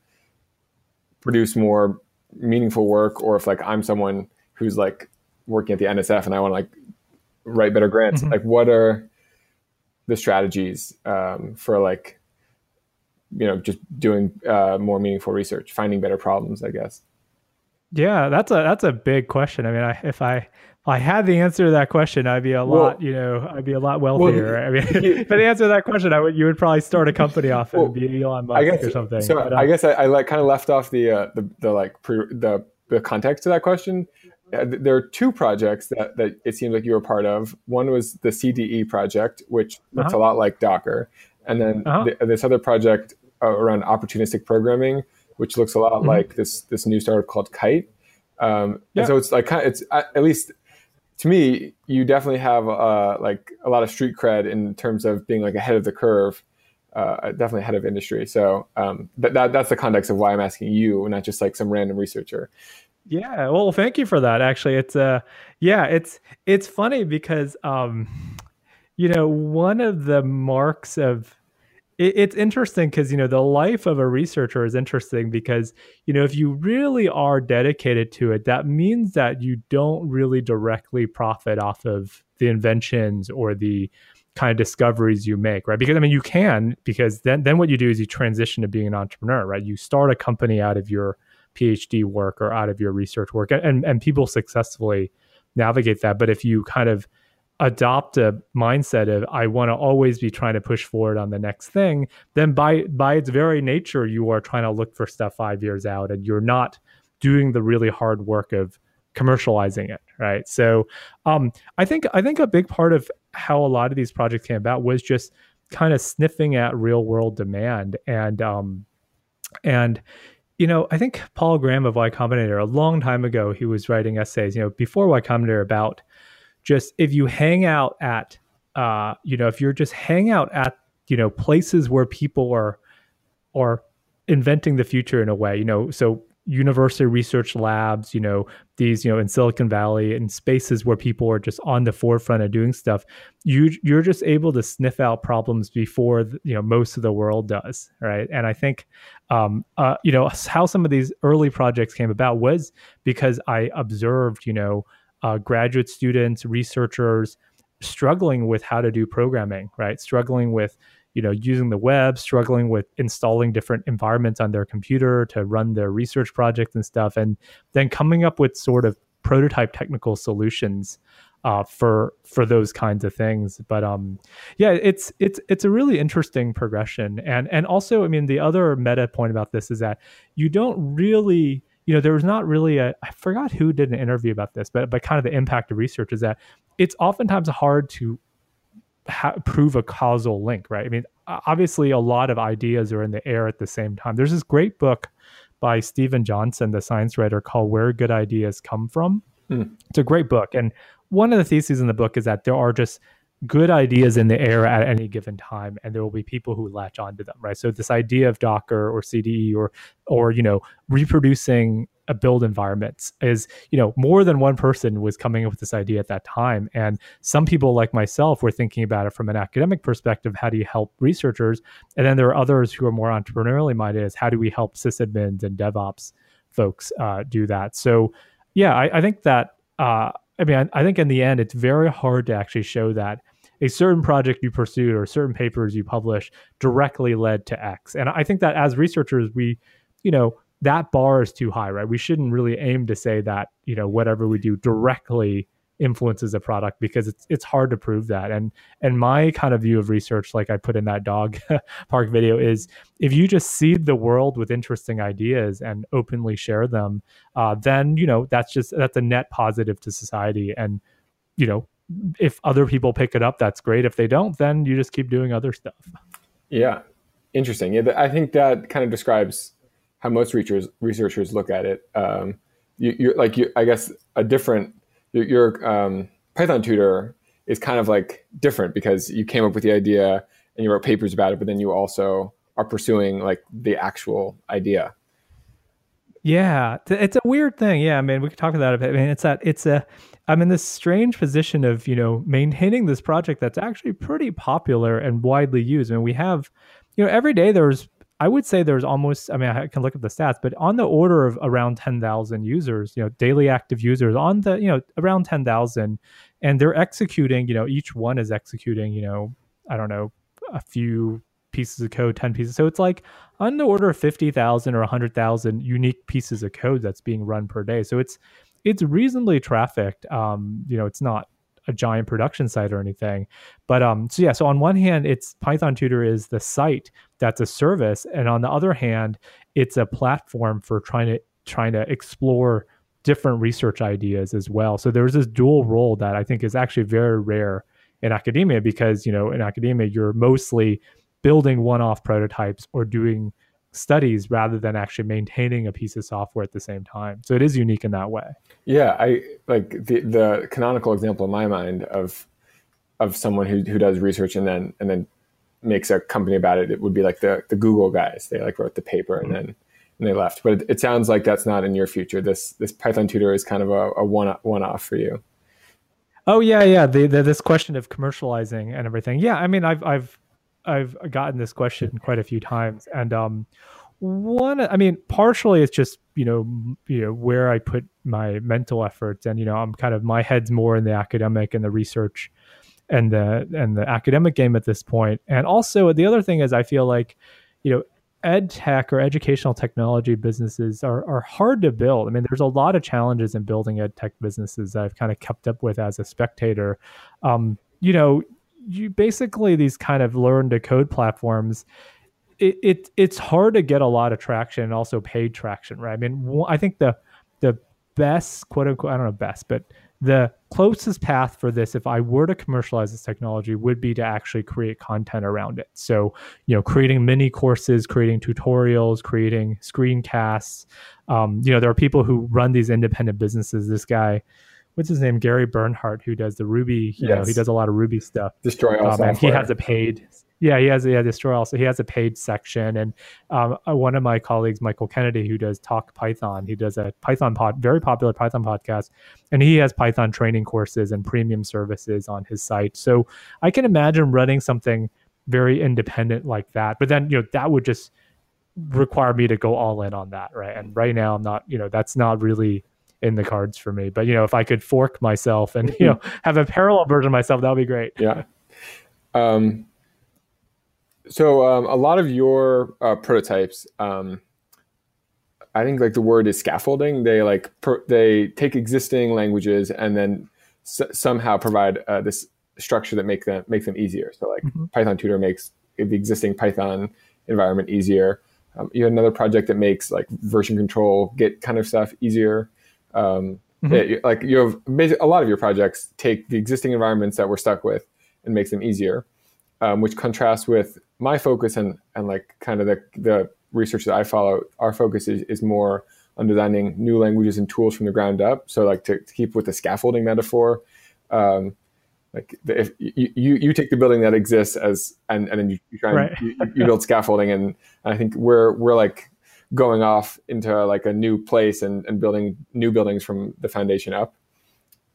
produce more meaningful work, or if like I'm someone who's like working at the NSF and I want to like write better grants, mm-hmm. like what are the strategies um, for like you know just doing uh, more meaningful research, finding better problems, I guess. Yeah, that's a that's a big question. I mean, I, if I if I had the answer to that question, I'd be a lot, you know, I'd be a lot wealthier. Well, I mean, (laughs) if I answer that question, I would you would probably start a company off and well, be Elon Musk guess, or something. So but, I guess I, I like kind of left off the uh, the the like pre, the the context to that question. Uh, there are two projects that, that it seems like you were part of. One was the CDE project, which looks uh-huh. a lot like Docker, and then uh-huh. the, this other project uh, around opportunistic programming, which looks a lot mm-hmm. like this this new startup called Kite. Um, yeah. And so it's like it's at least to me, you definitely have uh, like a lot of street cred in terms of being like ahead of the curve, uh, definitely ahead of industry. So um, that, that that's the context of why I'm asking you, not just like some random researcher. Yeah, well, thank you for that. Actually, it's uh, yeah, it's it's funny because um, you know, one of the marks of it, it's interesting because you know the life of a researcher is interesting because you know if you really are dedicated to it that means that you don't really directly profit off of the inventions or the kind of discoveries you make right? Because i mean you can because then then what you do is you transition to being an entrepreneur right? You start a company out of your phd work or out of your research work and and people successfully navigate that. But if you kind of adopt a mindset of I want to always be trying to push forward on the next thing, then by by its very nature you are trying to look for stuff 5 years out and you're not doing the really hard work of commercializing it, right? So, um, I think I think a big part of how a lot of these projects came about was just kind of sniffing at real world demand and um, and you know, I think Paul Graham of Y Combinator a long time ago he was writing essays, you know, before Y Combinator about just if you hang out at uh, you know, if you're just hang out at, you know, places where people are are inventing the future in a way, you know, so university research labs, you know, these, you know, in Silicon Valley and spaces where people are just on the forefront of doing stuff, you you're just able to sniff out problems before you know most of the world does, right? And I think, um, uh, you know, how some of these early projects came about was because I observed, you know, uh, graduate students, researchers struggling with how to do programming, right? Struggling with, you know using the web struggling with installing different environments on their computer to run their research projects and stuff and then coming up with sort of prototype technical solutions uh, for for those kinds of things. But um, yeah, it's it's it's a really interesting progression, and and also, I mean, the other meta point about this is that you don't really you know, there was not really a, I forgot who did an interview about this, but, but kind of the impact of research is that it's oftentimes hard to ha- prove a causal link, right? I mean, obviously, a lot of ideas are in the air at the same time. There's this great book by Steven Johnson, the science writer, called Where Good Ideas Come From. Mm. It's a great book. And one of the theses in the book is that there are just good ideas in the air at any given time and there will be people who latch onto them right? So this idea of docker or cde or or you know reproducing a build environments is you know more than one person was coming up with this idea at that time. And some people like myself were thinking about it from an academic perspective how do you help researchers? And then there are others who are more entrepreneurially minded is how do we help sysadmins and devops folks uh, do that? So yeah i, I think that uh, I mean, I, I, think in the end, it's very hard to actually show that a certain project you pursued or certain papers you publish directly led to X. And I think that as researchers, we, you know, that bar is too high, right? We shouldn't really aim to say that, you know, whatever we do directly influences a product because it's it's hard to prove that. And and my kind of view of research, like I put in that dog (laughs) park video, is if you just seed the world with interesting ideas and openly share them, uh, then you know that's just that's a net positive to society. And you know if other people pick it up, that's great. If they don't, then you just keep doing other stuff. Yeah, interesting. Yeah, I think that kind of describes how most researchers researchers look at it. Um, you, are like you, I guess a different your, your um, Python tutor is kind of like different because you came up with the idea and you wrote papers about it, but then you also are pursuing like the actual idea. Yeah, it's a weird thing. Yeah, I mean, we could talk about it. I mean, it's that it's a I'm in this strange position of, you know, maintaining this project that's actually pretty popular and widely used. I mean, we have, you know, every day there's, I would say there's almost, I mean, I can look at the stats, but on the order of around 10,000 users, you know, daily active users on the, you know, around 10,000. And they're executing, you know, each one is executing, you know, I don't know, a few pieces of code, 10 pieces. So it's like on the order of 50,000 or 100,000 unique pieces of code that's being run per day. So it's, it's reasonably trafficked. Um, you know, it's not a giant production site or anything. But um, so yeah, so on one hand, it's Python Tutor is the site that's a service, and on the other hand, it's a platform for trying to trying to explore different research ideas as well. So there's this dual role that I think is actually very rare in academia because you know in academia you're mostly building one-off prototypes or doing studies rather than actually maintaining a piece of software at the same time. So it is unique in that way. Yeah, I like the the canonical example in my mind of of someone who who does research and then and then makes a company about it. It would be like the the Google guys. They like wrote the paper and mm-hmm. then and they left. But it, it, sounds like that's not in your future. This this Python tutor is kind of a, a one one off for you. Oh yeah, yeah. The, the, this question of commercializing and everything. Yeah, I mean, I've I've I've gotten this question quite a few times, and um, one, I mean, partially it's just you know you know where I put my mental efforts, and you know I'm kind of my head's more in the academic and the research and the and the academic game at this point. and also the other thing is I feel like you know ed tech or educational technology businesses are, are hard to build. I mean, there's a lot of challenges in building ed tech businesses that I've kind of kept up with as a spectator. Um, you know, you basically these kind of learn to code platforms it, it it's hard to get a lot of traction and also paid traction right? I mean i think the the best quote unquote i don't know best but the closest path for this if i were to commercialize this technology would be to actually create content around it. So you know creating mini courses creating tutorials creating screencasts. Um, you know there are people who run these independent businesses. This guy what's his name Gary Bernhardt who does the Ruby. You yes. know, he does a lot of Ruby stuff. Destroy all um, and he has a paid. Yeah, he has yeah destroy also. He has a paid section, and um, uh, one of my colleagues, Michael Kennedy, who does Talk Python, he does a Python pod, very popular Python podcast, and he has Python training courses and premium services on his site. So I can imagine running something very independent like that. But then you know that would just require me to go all in on that, right? And right now I'm not, you know, that's not really in the cards for me. But you know, if I could fork myself and you know have a parallel version of myself, that would be great. Yeah. Um, so um, a lot of your uh, prototypes, um, I think like the word is scaffolding. They like pro- they take existing languages and then s- somehow provide uh, this structure that make them make them easier. So like mm-hmm. Python Tutor makes the existing Python environment easier. Um, you have another project that makes like version control, Git kind of stuff easier. Um, mm-hmm. it, like you have a lot of your projects take the existing environments that we're stuck with and makes them easier, um, which contrasts with my focus and and like kind of the the research that I follow. Our focus is, is more on designing new languages and tools from the ground up. So like to, to keep with the scaffolding metaphor. Um, like if you, you, you take the building that exists as and, and then you, you try and right. you, you, build scaffolding and, and I think we're we're like going off into like a new place and, and building new buildings from the foundation up.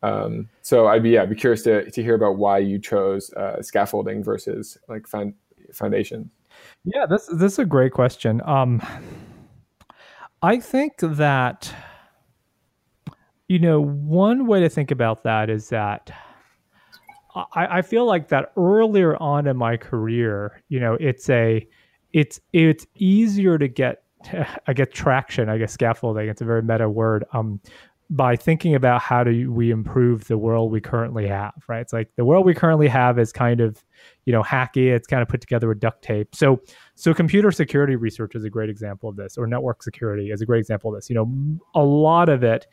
Um, so I'd be yeah, be curious to, to hear about why you chose uh, scaffolding versus like found, foundation. Yeah, this this is a great question. Um, I think that you know one way to think about that is that I, I feel like that earlier on in my career, you know, it's a it's it's easier to get (laughs) I get traction, I guess scaffolding. It's a very meta word. Um, by thinking about how do we improve the world we currently have, right? It's like the world we currently have is kind of, you know, hacky. It's kind of put together with duct tape. So, so computer security research is a great example of this, or network security is a great example of this. You know, a lot of it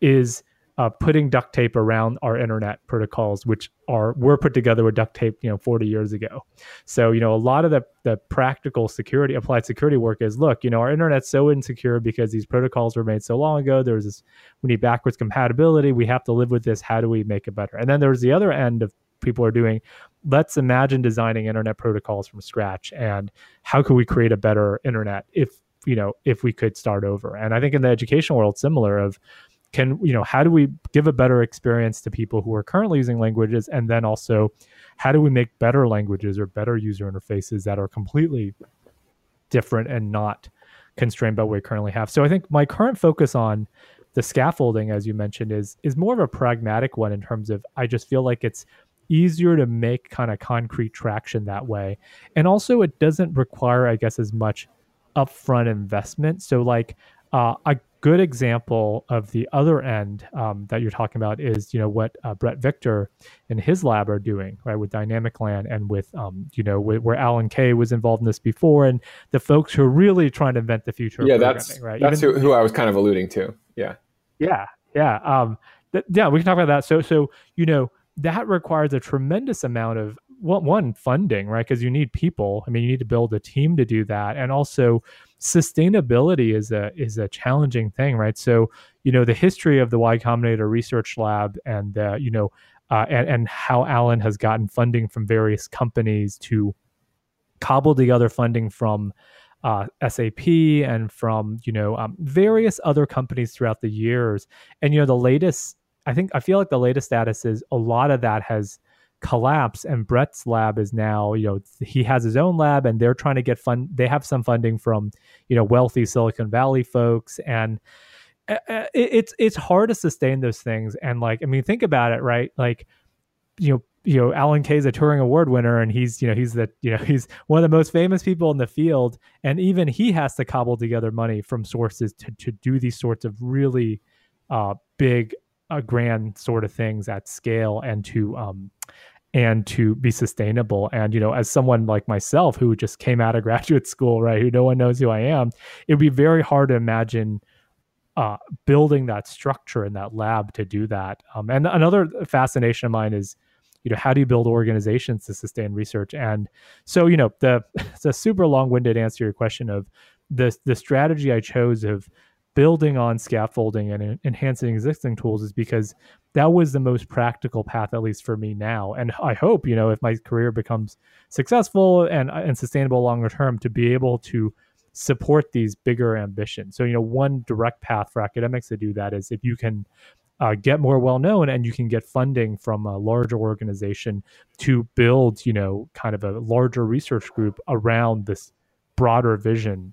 is uh, putting duct tape around our internet protocols, which are were put together with duct tape, you know, 40 years ago. So, you know, a lot of the the practical security, applied security work is look, you know, our internet's so insecure because these protocols were made so long ago. There's this we need backwards compatibility. We have to live with this. How do we make it better? And then there's the other end of people are doing. Let's imagine designing internet protocols from scratch, and how could we create a better internet if you know if we could start over? And I think in the education world, similar of can you know how do we give a better experience to people who are currently using languages? And then also how do we make better languages or better user interfaces that are completely different and not constrained by what we currently have? So i think my current focus on the scaffolding as you mentioned is is more of a pragmatic one in terms of i just feel like it's easier to make kind of concrete traction that way. And also it doesn't require i guess as much upfront investment. So like uh, a good example of the other end um, that you're talking about is you know what uh, Bret Victor and his lab are doing right with Dynamicland and with um, you know where Alan Kay was involved in this before and the folks who are really trying to invent the future yeah that's right? that's Even, who, who, I was kind of alluding to. Yeah. Yeah yeah um, th- yeah we can talk about that. So so you know that requires a tremendous amount of well, one funding right because you need people I mean you need to build a team to do that and also sustainability is a is a challenging thing, right? So you know the history of the Y Combinator Research Lab and uh, you know uh, and and how Alan has gotten funding from various companies to cobble together funding from uh, SAP and from you know um, various other companies throughout the years. And you know the latest, I think I feel like the latest status is a lot of that has collapse and Bret's lab is now, you know, he has his own lab and they're trying to get fund they have some funding from, you know, wealthy Silicon Valley folks and uh, uh, it's it's hard to sustain those things and like I mean think about it, right? Like you know, you know, Alan Kay is a Turing Award winner, and he's, you know, he's the, you know, (laughs) he's one of the most famous people in the field, and even he has to cobble together money from sources to to do these sorts of really uh, big, uh, grand sort of things at scale, and to um, and to be sustainable. And, you know, as someone like myself who just came out of (laughs) graduate school, right, who no one knows who I am, it would be very hard to imagine uh, building that structure in that lab to do that. Um, and another fascination of mine is, you know, how do you build organizations to sustain research? And so, you know, the (laughs) it's a super long-winded answer to your question of the the strategy I chose of building on scaffolding and enhancing existing tools is because that was the most practical path at least for me now and i hope you know if my career becomes successful and and sustainable longer term to be able to support these bigger ambitions so you know one direct path for academics to do that is if you can uh, get more well known and you can get funding from a larger organization to build you know kind of a larger research group around this broader vision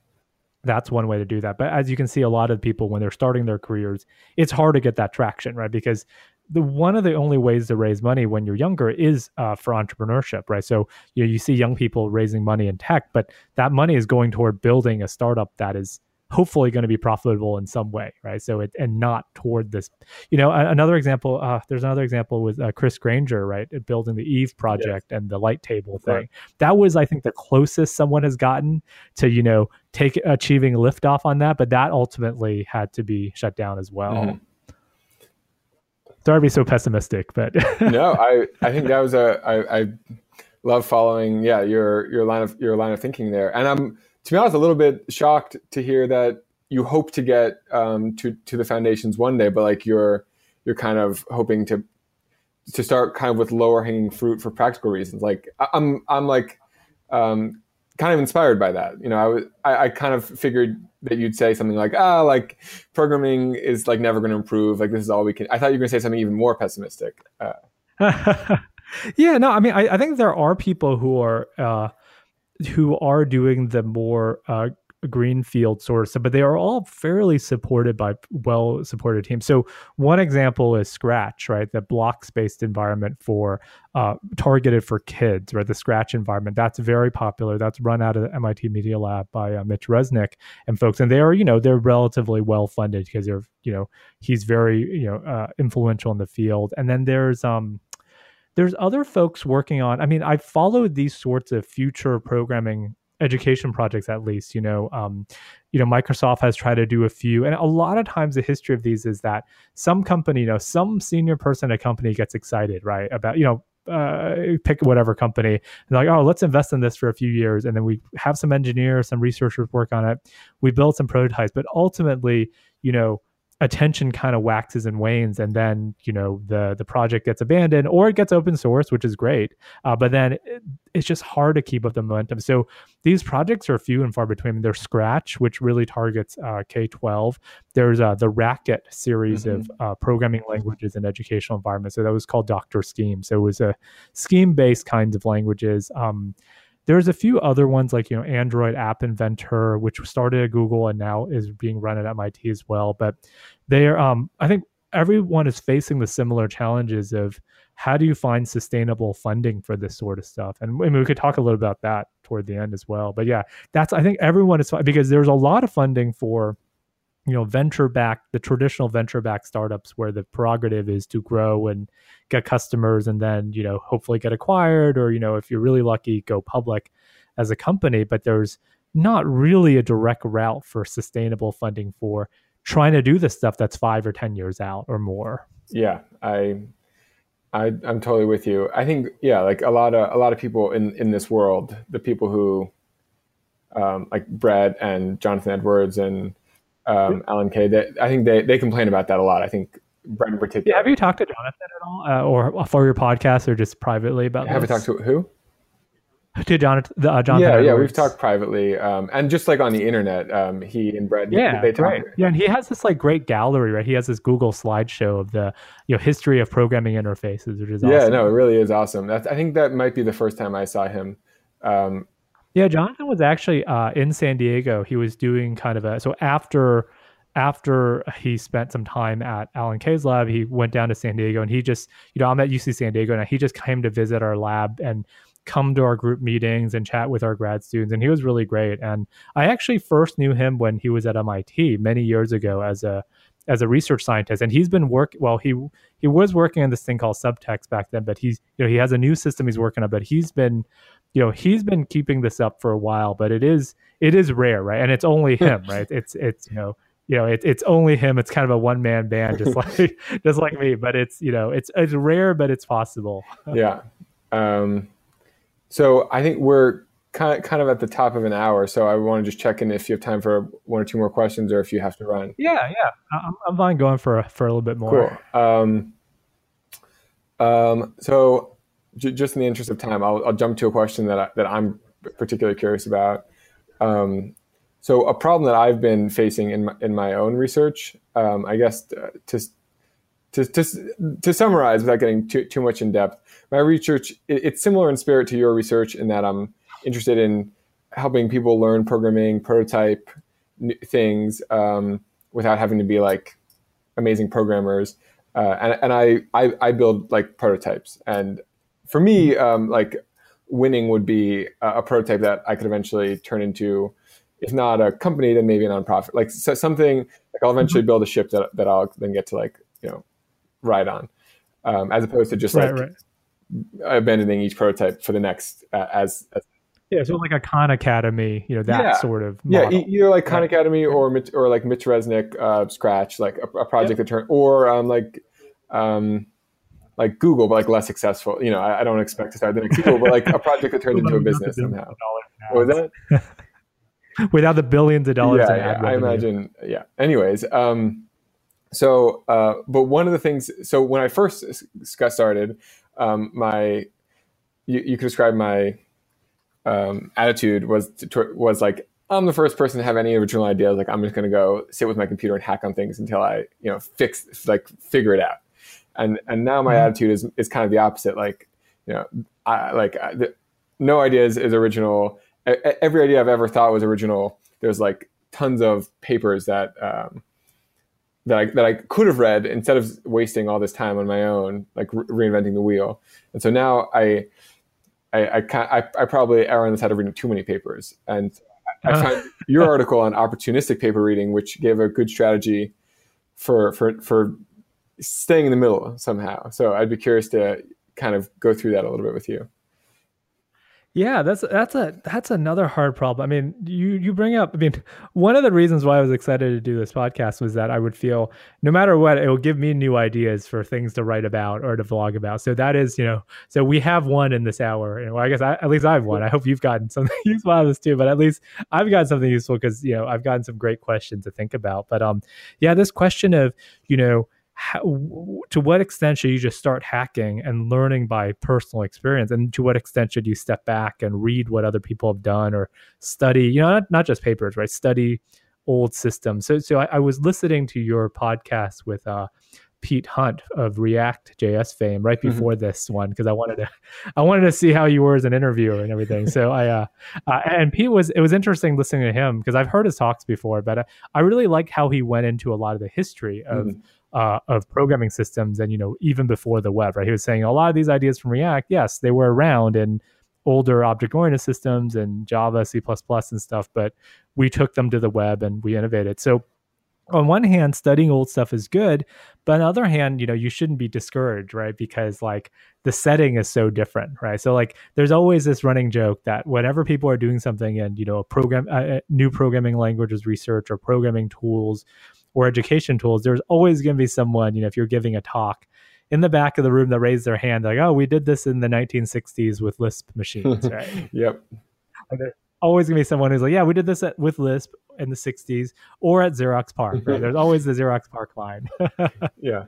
that's one way to do that. But as you can see, a lot of people when they're starting their careers, it's hard to get that traction, right? Because the one of the only ways to raise money when you're younger is uh, for entrepreneurship, right? So you know, you see young people raising money in tech, but that money is going toward building a startup that is hopefully going to be profitable in some way, right? So it and not toward this. You know, another example. Uh, there's another example with uh, Chris Granger, right, building the Eve project yes. and the light table thing. Right. That was, I think, the closest someone has gotten to you know take achieving liftoff on that, but that ultimately had to be shut down as well. Mm-hmm. Sorry to be so pessimistic, but (laughs) no, I I think that was a I, I love following yeah your your line of your line of thinking there, and I'm to be honest, a little bit shocked to hear that you hope to get um, to to the foundations one day, but like you're you're kind of hoping to to start kind of with lower hanging fruit for practical reasons. Like I'm I'm like um, kind of inspired by that. You know, I was I, I, kind of figured that you'd say something like ah like programming is like never going to improve. Like this is all we can. I thought you were going to say something even more pessimistic. Uh, (laughs) yeah, no, I mean I, I think there are people who are. Uh, who are doing the more uh, greenfield source, but they are all fairly supported by well supported teams. So one example is Scratch, right? The blocks based environment for uh, targeted for kids, right? The Scratch environment that's very popular. That's run out of the MIT Media Lab by uh, Mitch Resnick and folks, and they are you know they're relatively well funded because they're you know he's very you know uh, influential in the field. And then there's um there's other folks working on i mean i followed these sorts of future programming education projects at least you know um, you know microsoft has tried to do a few and a lot of times the history of these is that some company you know some senior person at a company gets excited right about you know uh, pick whatever company and like oh let's invest in this for a few years and then we have some engineers some researchers work on it. We build some prototypes but ultimately you know attention kind of waxes and wanes and then you know the the project gets abandoned or it gets open source which is great uh, but then it, it's just hard to keep up the momentum. So these projects are few and far between. There's scratch which really targets uh, k-12 there's uh, the Racket series mm-hmm. of uh, programming languages in educational environments. So that was called DrScheme. So it was a scheme based kinds of languages. Um, there's a few other ones like you know Android App Inventor, which started at Google and now is being run at MIT as well. But they're um, I think everyone is facing the similar challenges of how do you find sustainable funding for this sort of stuff and I mean, we could talk a little about that toward the end as well but yeah that's i think everyone is because there's a lot of funding for you know venture back the traditional venture back startups where the prerogative is to grow and get customers and then you know hopefully get acquired or you know if you're really lucky go public as a company but there's not really a direct route for sustainable funding for trying to do this stuff that's 5 or 10 years out or more yeah i I, I'm totally with you. I think, yeah, like a lot of a lot of people in in this world, the people who, um, like Bret and Jonathan Edwards and um, Alan Kay. That I think they, they complain about that a lot. I think Brent in particular. Yeah, have you talked to Jonathan at all, uh, or for your podcast, or just privately about? Have you talked to who? To Jonathan, uh, Jonathan. Yeah, Edwards. yeah, we've talked privately, um, and just like on the internet, um, he and Bret. Yeah, they talk. Right. Yeah, and he has this like great gallery, right? He has this Google slideshow of the you know history of programming interfaces, which is yeah, awesome. no, it really is awesome. That's, I think that might be the first time I saw him. Um, yeah, Jonathan was actually uh, in San Diego. He was doing kind of a so after after he spent some time at Alan Kay's lab, he went down to San Diego and he just, you know, I'm at UC San Diego and he just came to visit our lab and come to our group meetings and chat with our grad students. And he was really great. And I actually first knew him when he was at MIT many years ago as a as a research scientist. And he's been work well, he he was working on this thing called subtext back then, but he's you know, he has a new system he's working on, but he's been you know he's been keeping this up for a while but it is it is rare right? And it's only (laughs) him right? It's it's you know you know it, it's only him. It's kind of a one man band just (laughs) like just like me but it's you know it's it's rare but it's possible. (laughs) Yeah. Um so i think we're kind of, kind of at the top of an hour so i want to just check in if you have time for one or two more questions or if you have to run. Yeah yeah. I'm, I'm fine going for for a little bit more. Cool. Um um so just in the interest of time, I'll, I'll jump to a question that I, that I'm particularly curious about. Um, so a problem that I've been facing in my, in my own research, um, I guess to, to, to, to summarize without getting too, too much in depth, my research, it, it's similar in spirit to your research in that I'm interested in helping people learn programming, prototype things um, without having to be like amazing programmers. uh, and and I, I I build like prototypes, and for me, um, like winning would be a, a, prototype that I could eventually turn into, if not a company, then maybe a nonprofit, like so something like I'll eventually mm-hmm. build a ship that that I'll then get to like you know ride on, um, as opposed to just right, like right. abandoning each prototype for the next uh, as, as yeah, so like a Khan Academy, you know, that yeah. sort of model. yeah, either like Khan right. Academy or or like Mitch Resnick uh, Scratch, like a, a project that turned, or um, like um, like Google, but like less successful. You know, I, I don't expect to start the next Google, but like a project that turned into a business somehow. What was that? (laughs) Without the billions of dollars. Yeah, yeah I imagine. Yeah. Anyways, um, so uh, but one of the things, so when I first got started, um, my you, you could describe my um, attitude was to, was like I'm the first person to have any original ideas. Like I'm just going to go sit with my computer and hack on things until I you know fix like figure it out. And and now my mm-hmm. attitude is is kind of the opposite. Like you know I like I, the, no idea is, is original. every idea I've ever thought was original. There's like tons of papers that um, that I that I could have read instead of wasting all this time on my own, like re- reinventing the wheel. And so now I I, I, I, I probably err on the side of reading too many papers. And I found your article on opportunistic paper reading, which gave a good strategy for, for, for staying in the middle somehow. So I'd be curious to kind of go through that a little bit with you. Yeah, that's that's a that's another hard problem. I mean, you you bring up. I mean, (laughs) one of the reasons why I was excited to do this podcast was that I would feel no matter what, it will give me new ideas for things to write about or to vlog about. So that is, you know, so we have one in this hour. And well, I guess I, at least I've one. I hope you've gotten (laughs) something useful out of this too. But at least I've gotten something useful because you know I've gotten some great questions to think about. But um, yeah, this question of you know how, to what extent should you just start hacking and learning by personal experience and to what extent should you step back and read what other people have done or study you know not, not just papers right study old systems so so i, I was listening to your podcast with uh, Pete Hunt of React JS fame right mm-hmm. before mm-hmm. this one because I wanted to (laughs) I wanted to see how you were as an interviewer and everything. So I uh, uh, and Pete was it was interesting listening to him because I've heard his talks before, but I, I really like how he went into a lot of the history of mm-hmm uh, of programming systems and you know even before the web right? He was saying a lot of these ideas from react yes they were around in older object oriented systems and java c++ and stuff but we took them to the web and we innovated. So on one hand studying old stuff is good but on the other hand you know you shouldn't be discouraged right? Because like the setting is so different right? So like there's always this running joke that whenever people are doing something and you know a program uh, new programming languages research or programming tools or education tools, there's always going to be someone, you know, if you're giving a talk in the back of the room that raised their hand, like, oh, we did this in the 1960s with Lisp machines, (laughs) right? yep. there's always going to be someone who's like, yeah, we did this at, with Lisp in the 60s or at Xerox PARC, right? (laughs) There's always the Xerox PARC line. (laughs) yeah.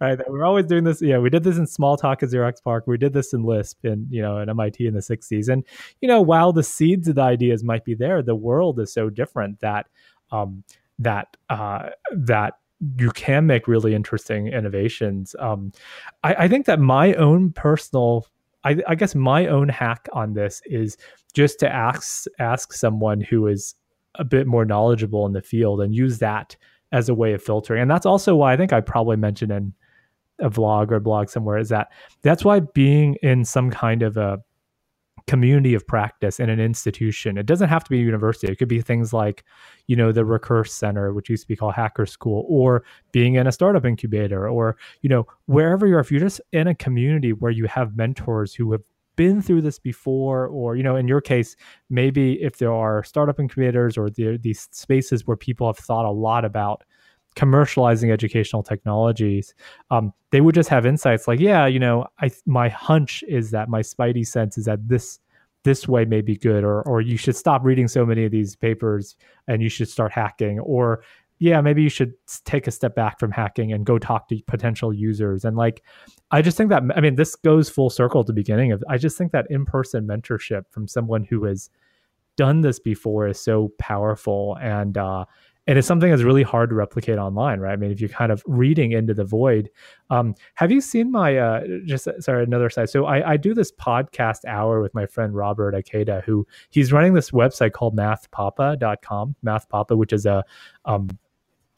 Right. We're always doing this. Yeah. We did this in Smalltalk at Xerox PARC. We did this in Lisp and, you know, at MIT in the 60s. And, you know, while the seeds of the ideas might be there, the world is so different that, um, that uh, that you can make really interesting innovations. Um, I, I, think that my own personal, I, I, guess my own hack on this is just to ask ask someone who is a bit more knowledgeable in the field and use that as a way of filtering. And that's also why I think I probably mentioned in a vlog or blog somewhere is that that's why being in some kind of a community of practice in an institution. It doesn't have to be a university. It could be things like, you know, the Recurse Center, which used to be called Hacker School, or being in a startup incubator, or, you know, wherever you're, if you're just in a community where you have mentors who have been through this before, or, you know, in your case, maybe if there are startup incubators or the, these spaces where people have thought a lot about commercializing educational technologies, um, they would just have insights like, yeah, you know, I my hunch is that my spidey sense is that this this way may be good, or or you should stop reading so many of these papers and you should start hacking, or yeah, maybe you should take a step back from hacking and go talk to potential users. And like, I just think that I mean, this goes full circle to the beginning of. I just think that in person mentorship from someone who has done this before is so powerful and uh, and it's something that's really hard to replicate online right? I mean if you're kind of reading into the void um, have you seen my uh, just sorry another side. So I, I do this podcast hour with my friend Robert Ikeda who he's running this website called mathpapa.com mathpapa which is a um,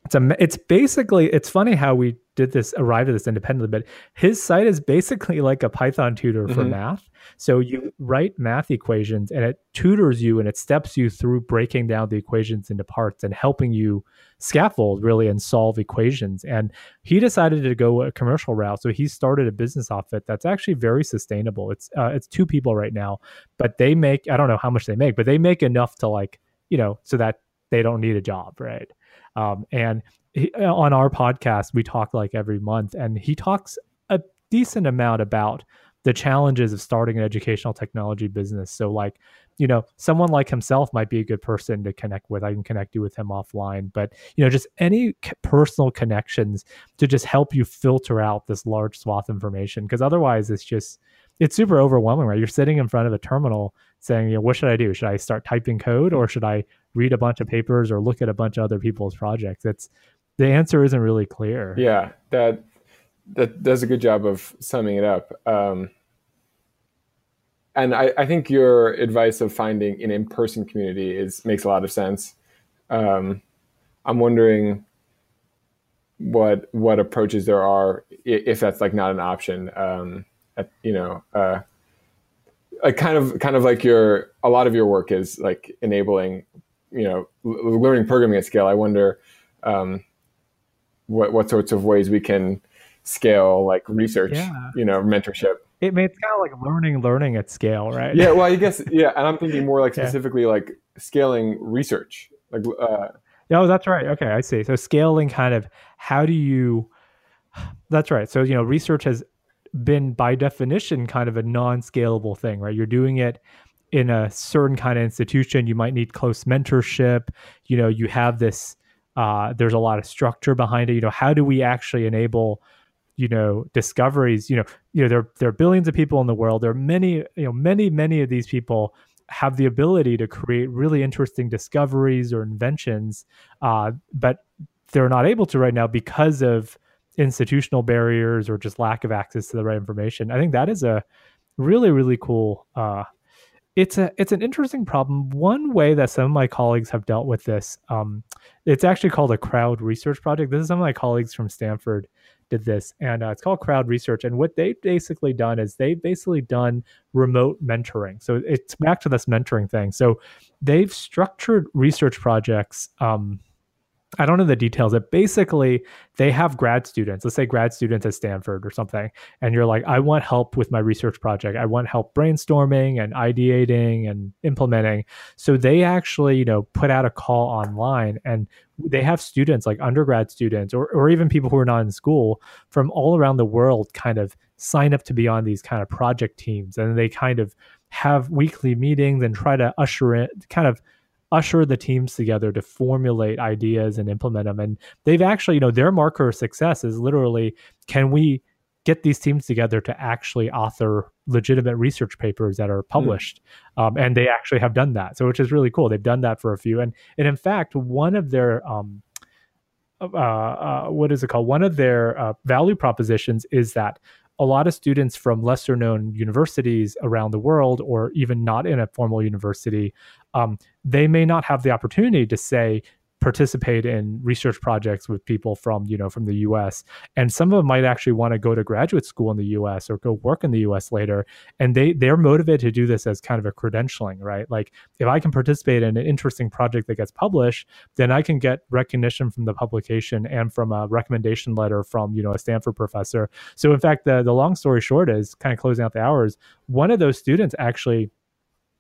it's a it's basically it's funny how we did this arrived at this independently but his site is basically like a python tutor for Mhm. math. So you write math equations and it tutors you and it steps you through breaking down the equations into parts and helping you scaffold really and solve equations. And he decided to go a commercial route. So he started a business off it that's actually very sustainable. It's uh, it's two people right now but they make i don't know how much they make but they make enough to like you know so that they don't need a job right um, and he, on our podcast we talk like every month and he talks a decent amount about the challenges of starting an educational technology business. So like you know someone like himself might be a good person to connect with. I can connect you with him offline. But you know just any personal connections to just help you filter out this large swath of information. Because otherwise it's just it's super overwhelming right? You're sitting in front of a terminal saying you know what should i do? Should i start typing code or should i read a bunch of papers or look at a bunch of other people's projects it's the answer isn't really clear Yeah, that that does a good job of summing it up. Um, and I, I think your advice of finding an in-person community is makes a lot of sense. Um, I'm wondering what what approaches there are if that's like not an option. Um, at, you know, uh, like kind of kind of like your a lot of your work is like enabling, you know, learning programming at scale. I wonder. Um, what what sorts of ways we can scale like research Yeah. you know mentorship it it's kind of like learning learning at scale right yeah well i guess yeah and i'm thinking more like (laughs) Yeah. specifically like scaling research like uh Oh, that's right. Okay, I see. So scaling kind of how do you That's right. So, you know, research has been by definition kind of a non-scalable thing, right? You're doing it in a certain kind of institution, you might need close mentorship, you know, you have this uh there's a lot of structure behind it. You know, how do we actually enable you know discoveries? You know you know there there are billions of people in the world. There are many you know many many of these people have the ability to create really interesting discoveries or inventions uh, but they're not able to right now because of institutional barriers or just lack of access to the right information. I think that is a really really cool uh, it's a it's an interesting problem. One way that some of my colleagues have dealt with this um, it's actually called a crowd research project. This is some of my colleagues from stanford did this and uh, it's called crowd research and what they've basically done is they've basically done remote mentoring. So it's back to this mentoring thing. So they've structured research projects um, I don't know the details, but basically they have grad students, let's say grad students at Stanford or something, and you're like, I want help with my research project. I want help brainstorming and ideating and implementing. So they actually, you know, put out a call online and they have students like undergrad students or, or even people who are not in school from all around the world kind of sign up to be on these kind of project teams. And they kind of have weekly meetings and try to usher in kind of usher the teams together to formulate ideas and implement them. And they've actually, you know, their marker of success is literally can we get these teams together to actually author legitimate research papers that are published? Mm. Um, and they actually have done that. So, which is really cool. They've done that for a few. And, and in fact, one of their, um, uh, uh, what is it called? One of their uh, value propositions is that a lot of students from lesser known universities around the world, or even not in a formal university, um, they may not have the opportunity to say, participate in research projects with people from you know from the US and some of them might actually want to go to graduate school in the US or go work in the US later. And they they're motivated to do this as kind of a credentialing right? Like if I can participate in an interesting project that gets published then I can get recognition from the publication and from a recommendation letter from you know a Stanford professor. So in fact the the long story short is kind of closing out the hours one of those students actually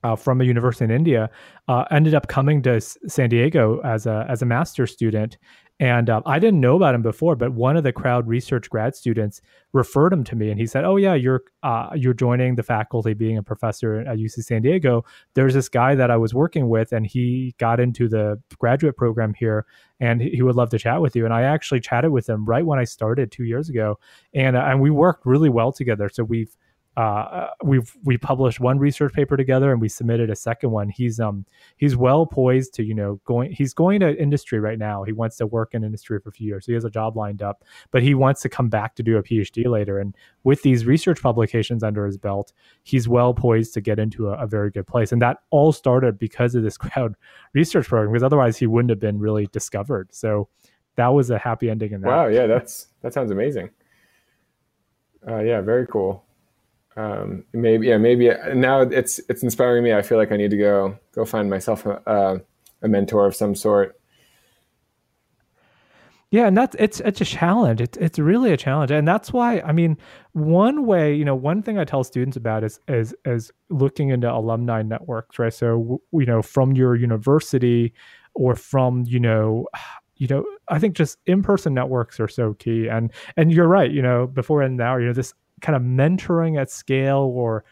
uh, from a university in India, uh, ended up coming to San Diego as a as a master's student, and uh, I didn't know about him before. But one of the crowd research grad students referred him to me, and he said, "Oh yeah, you're you're joining the faculty, being a professor at UC San Diego. There's this guy that I was working with, and he got into the graduate program here, and he would love to chat with you." And I actually chatted with him right when I started two years ago, and and we worked really well together. So we've uh, we've we published one research paper together and we submitted a second one. He's um he's well poised to you know going he's going to industry right now. He wants to work in industry for a few years. So he has a job lined up, but he wants to come back to do a PhD later. And with these research publications under his belt, he's well poised to get into a, a very good place. And that all started because of this (laughs) crowd research program, because otherwise he wouldn't have been really discovered. So that was a happy ending in that. Wow, yeah, that's that sounds amazing. Uh, yeah, very cool. Um, maybe yeah, maybe now it's it's inspiring me. I feel like I need to go go find myself a, a mentor of some sort. Yeah, and that's it's it's a challenge. It's it's really a challenge, and that's why I mean, one way you know, one thing I tell students about is is is looking into alumni networks, right? So you know, from your university or from you know, (sighs) you know, I think just in person networks are so key, and and you're right. You know, before and now, you know, this kind of mentoring at scale or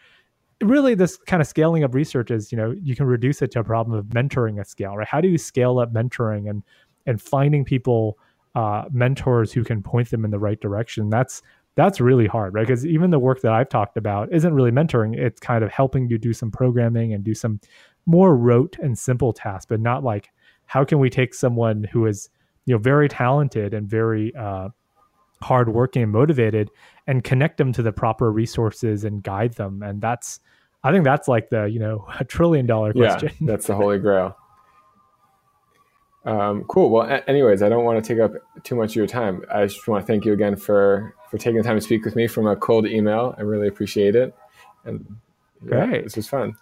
really this kind of scaling of research is you know you can reduce it to a problem of mentoring at scale right how do you scale up mentoring and and finding people uh, mentors who can point them in the right direction. That's that's really hard, right? Because even the work that I've talked about isn't really mentoring. It's kind of helping you do some programming and do some more rote and simple tasks, but not like how can we take someone who is you know very talented and very uh, hardworking and motivated and connect them to the proper resources and guide them. And that's I think that's like the you know (laughs) a trillion dollar question. Yeah, (laughs) that's the holy grail. Um, cool. Well, a- anyways, I don't want to take up too much of your time. I just want to thank you again for for taking the time to speak with me from a cold email. I really appreciate it. And yeah, this was fun.